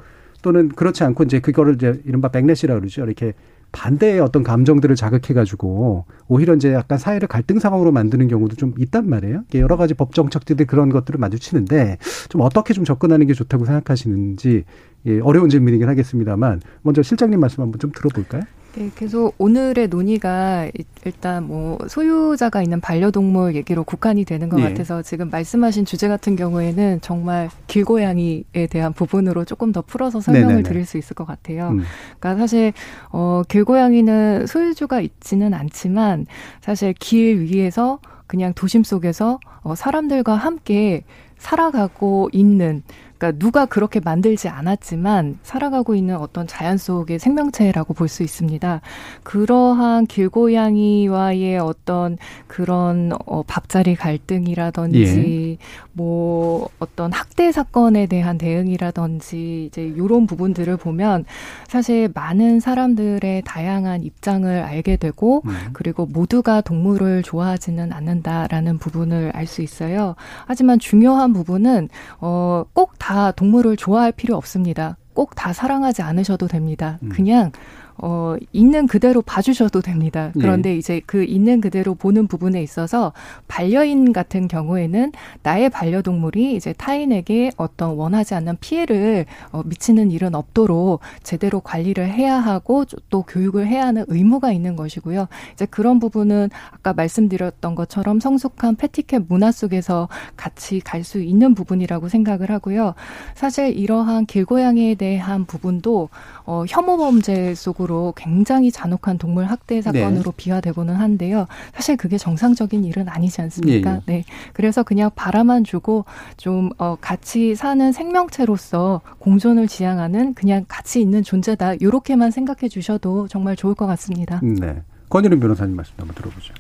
또는 그렇지 않고 이제 그거를 이제 이른바 백래시라 그러죠. 이렇게 반대의 어떤 감정들을 자극해가지고 오히려 이제 약간 사회를 갈등 상황으로 만드는 경우도 좀 있단 말이에요. 여러 가지 법 정책들이 그런 것들을 마주치는데 좀 어떻게 좀 접근하는 게 좋다고 생각하시는지 예, 어려운 질문이긴 하겠습니다만 먼저 실장님 말씀 한번 좀 들어볼까요? 네, 계속 오늘의 논의가 일단 뭐 소유자가 있는 반려동물 얘기로 국한이 되는 것 네. 같아서 지금 말씀하신 주제 같은 경우에는 정말 길고양이에 대한 부분으로 조금 더 풀어서 설명을 네네네. 드릴 수 있을 것 같아요. 음. 그러니까 사실 어 길고양이는 소유주가 있지는 않지만 사실 길 위에서 그냥 도심 속에서 어 사람들과 함께 살아가고 있는 그러니까 누가 그렇게 만들지 않았지만 살아가고 있는 어떤 자연 속의 생명체라고 볼 수 있습니다. 그러한 길고양이와의 어떤 그런 어, 밥자리 갈등이라든지 예. 뭐 어떤 학대 사건에 대한 대응이라든지 이제 이런 부분들을 보면 사실 많은 사람들의 다양한 입장을 알게 되고 음. 그리고 모두가 동물을 좋아하지는 않는다라는 부분을 알 수 있어요. 하지만 중요한 부분은 어꼭 다 동물을 좋아할 필요 없습니다. 꼭 다 사랑하지 않으셔도 됩니다. 음. 그냥 어, 있는 그대로 봐주셔도 됩니다. 그런데 네. 이제 그 있는 그대로 보는 부분에 있어서 반려인 같은 경우에는 나의 반려동물이 이제 타인에게 어떤 원하지 않는 피해를 어, 미치는 일은 없도록 제대로 관리를 해야 하고 또 교육을 해야 하는 의무가 있는 것이고요. 이제 그런 부분은 아까 말씀드렸던 것처럼 성숙한 패티켓 문화 속에서 같이 갈 수 있는 부분이라고 생각을 하고요. 사실 이러한 길고양이에 대한 부분도 어, 혐오 범죄 속으로 굉장히 잔혹한 동물 학대 사건으로 네. 비화되고는 한데요. 사실 그게 정상적인 일은 아니지 않습니까? 예, 예. 네. 그래서 그냥 바라만 주고 좀 어, 같이 사는 생명체로서 공존을 지향하는 그냥 같이 있는 존재다. 이렇게만 생각해 주셔도 정말 좋을 것 같습니다. 네. 권유림 변호사님 말씀 한번 들어보죠.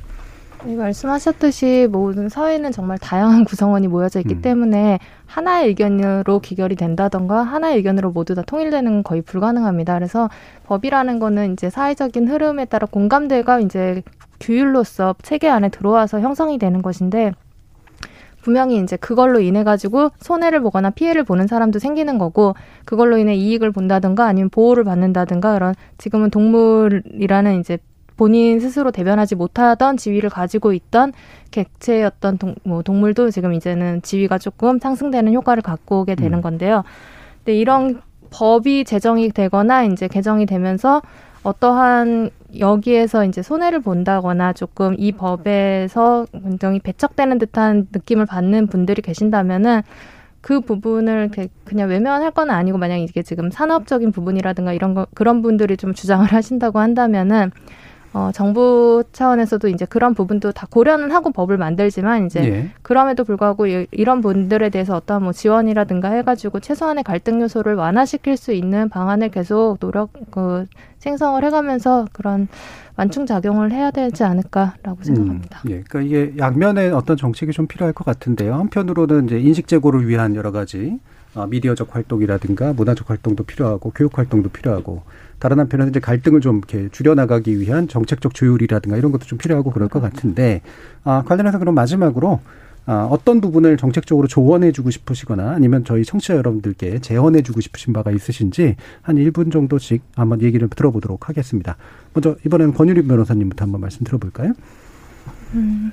말씀하셨듯이 모든 사회는 정말 다양한 <laughs> 구성원이 모여져 있기 음. 때문에 하나의 의견으로 기결이 된다던가 하나의 의견으로 모두 다 통일되는 건 거의 불가능합니다. 그래서 법이라는 거는 이제 사회적인 흐름에 따라 공감대가 이제 규율로서 체계 안에 들어와서 형성이 되는 것인데 분명히 이제 그걸로 인해 가지고 손해를 보거나 피해를 보는 사람도 생기는 거고 그걸로 인해 이익을 본다든가 아니면 보호를 받는다든가 그런 지금은 동물이라는 이제 본인 스스로 대변하지 못하던 지위를 가지고 있던 객체였던 동, 뭐 동물도 지금 이제는 지위가 조금 상승되는 효과를 갖고 오게 되는 음. 건데요. 근데 이런 법이 제정이 되거나 이제 개정이 되면서 어떠한 여기에서 이제 손해를 본다거나 조금 이 법에서 굉장히 배척되는 듯한 느낌을 받는 분들이 계신다면은 그 부분을 그냥 외면할 건 아니고 만약 이게 지금 산업적인 부분이라든가 이런 거 그런 분들이 좀 주장을 하신다고 한다면은 어, 정부 차원에서도 이제 그런 부분도 다 고려는 하고 법을 만들지만 이제 예. 그럼에도 불구하고 이, 이런 분들에 대해서 어떤 뭐 지원이라든가 해가지고 최소한의 갈등 요소를 완화시킬 수 있는 방안을 계속 노력 그 생성을 해가면서 그런 완충 작용을 해야 되지 않을까라고 생각합니다. 음, 예, 그러니까 이게 양면의 어떤 정책이 좀 필요할 것 같은데요. 한편으로는 이제 인식 제고를 위한 여러 가지 어, 미디어적 활동이라든가 문화적 활동도 필요하고 교육 활동도 필요하고 다른 한편에서 이제 갈등을 좀 이렇게 줄여나가기 위한 정책적 조율이라든가 이런 것도 좀 필요하고 그럴 것 같은데 아, 관련해서 그럼 마지막으로 아, 어떤 부분을 정책적으로 조언해주고 싶으시거나 아니면 저희 청취자 여러분들께 제언해주고 싶으신 바가 있으신지 한 1분 정도씩 한번 얘기를 들어보도록 하겠습니다. 먼저 이번에는 권유림 변호사님부터 한번 말씀 들어볼까요? 음,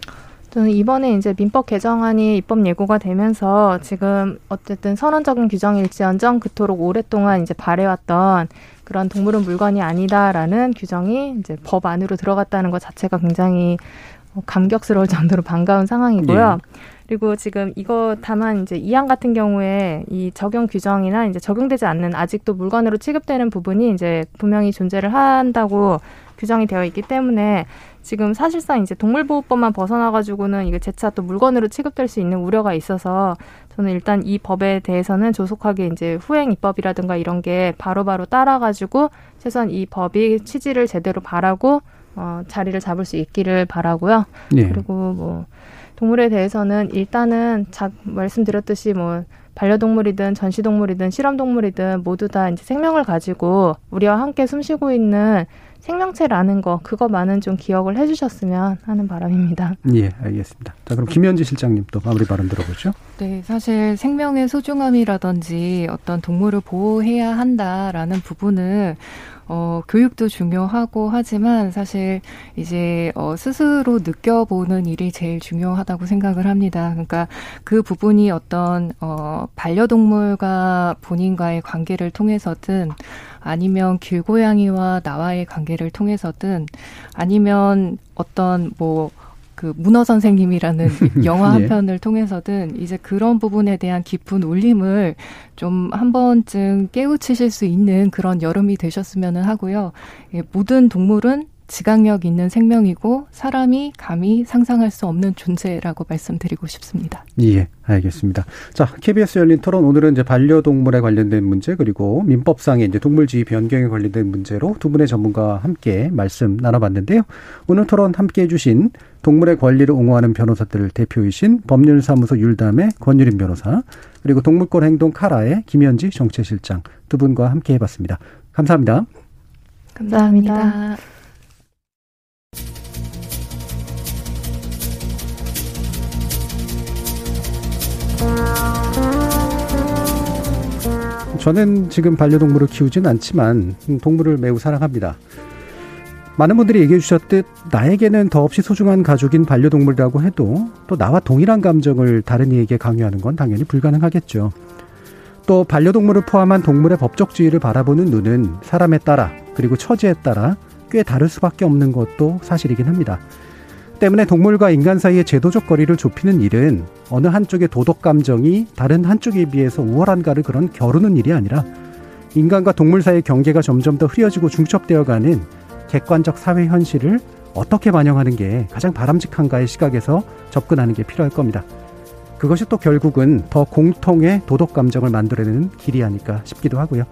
저는 이번에 이제 민법 개정안이 입법 예고가 되면서 지금 어쨌든 선언적인 규정일지언정 그토록 오랫동안 이제 발해왔던 그런 동물은 물건이 아니다라는 규정이 이제 법 안으로 들어갔다는 것 자체가 굉장히 감격스러울 정도로 반가운 상황이고요. 네. 그리고 지금 이거 다만 이제 이항 같은 경우에 이 적용 규정이나 이제 적용되지 않는 아직도 물건으로 취급되는 부분이 이제 분명히 존재를 한다고 규정이 되어 있기 때문에 지금 사실상 이제 동물보호법만 벗어나가지고는 이게 재차 또 물건으로 취급될 수 있는 우려가 있어서 저는 일단 이 법에 대해서는 조속하게 이제 후행 입법이라든가 이런 게 바로바로 따라가지고 최소한 이 법이 취지를 제대로 바라고 어, 자리를 잡을 수 있기를 바라고요. 네. 그리고 뭐 동물에 대해서는 일단은 자, 말씀드렸듯이 뭐 반려동물이든 전시동물이든 실험동물이든 모두 다 이제 생명을 가지고 우리와 함께 숨쉬고 있는 생명체라는 거 그거만은 좀 기억을 해주셨으면 하는 바람입니다. 예, 알겠습니다. 자, 그럼 김현지 실장님 또 마무리 발언 들어보죠. 네, 사실 생명의 소중함이라든지 어떤 동물을 보호해야 한다라는 부분을 어, 교육도 중요하고 하지만 사실 이제 어, 스스로 느껴보는 일이 제일 중요하다고 생각을 합니다. 그러니까 그 부분이 어떤 어, 반려동물과 본인과의 관계를 통해서든 아니면 길고양이와 나와의 관계를 통해서든 아니면 어떤 뭐 그 문어 선생님이라는 <laughs> 영화 한 예. 편을 통해서든 이제 그런 부분에 대한 깊은 울림을 좀 한 번쯤 깨우치실 수 있는 그런 여름이 되셨으면 하고요. 예, 모든 동물은 지각력 있는 생명이고 사람이 감히 상상할 수 없는 존재라고 말씀드리고 싶습니다. 예, 알겠습니다. 자, KBS 열린 토론 오늘은 이제 반려동물에 관련된 문제 그리고 민법상의 이제 동물지위 변경에 관련된 문제로 두 분의 전문가와 함께 말씀 나눠봤는데요. 오늘 토론 함께 해주신 동물의 권리를 옹호하는 변호사들 대표이신 법률사무소 율담의 권유림 변호사 그리고 동물권 행동 카라의 김현지 정책실장 두 분과 함께 해봤습니다. 감사합니다. 감사합니다. 감사합니다. 저는 지금 반려동물을 키우진 않지만 동물을 매우 사랑합니다. 많은 분들이 얘기해 주셨듯 나에게는 더없이 소중한 가족인 반려동물이라고 해도 또 나와 동일한 감정을 다른 이에게 강요하는 건 당연히 불가능하겠죠. 또 반려동물을 포함한 동물의 법적 지위를 바라보는 눈은 사람에 따라 그리고 처지에 따라 꽤 다를 수밖에 없는 것도 사실이긴 합니다. 때문에 동물과 인간 사이의 제도적 거리를 좁히는 일은 어느 한쪽의 도덕 감정이 다른 한쪽에 비해서 우월한가를 그런 겨루는 일이 아니라 인간과 동물 사이의 경계가 점점 더 흐려지고 중첩되어가는 객관적 사회 현실을 어떻게 반영하는 게 가장 바람직한가의 시각에서 접근하는 게 필요할 겁니다. 그것이 또 결국은 더 공통의 도덕 감정을 만들어내는 길이 아닐까 싶기도 하고요.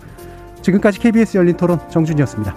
지금까지 KBS 열린 토론 정준이었습니다.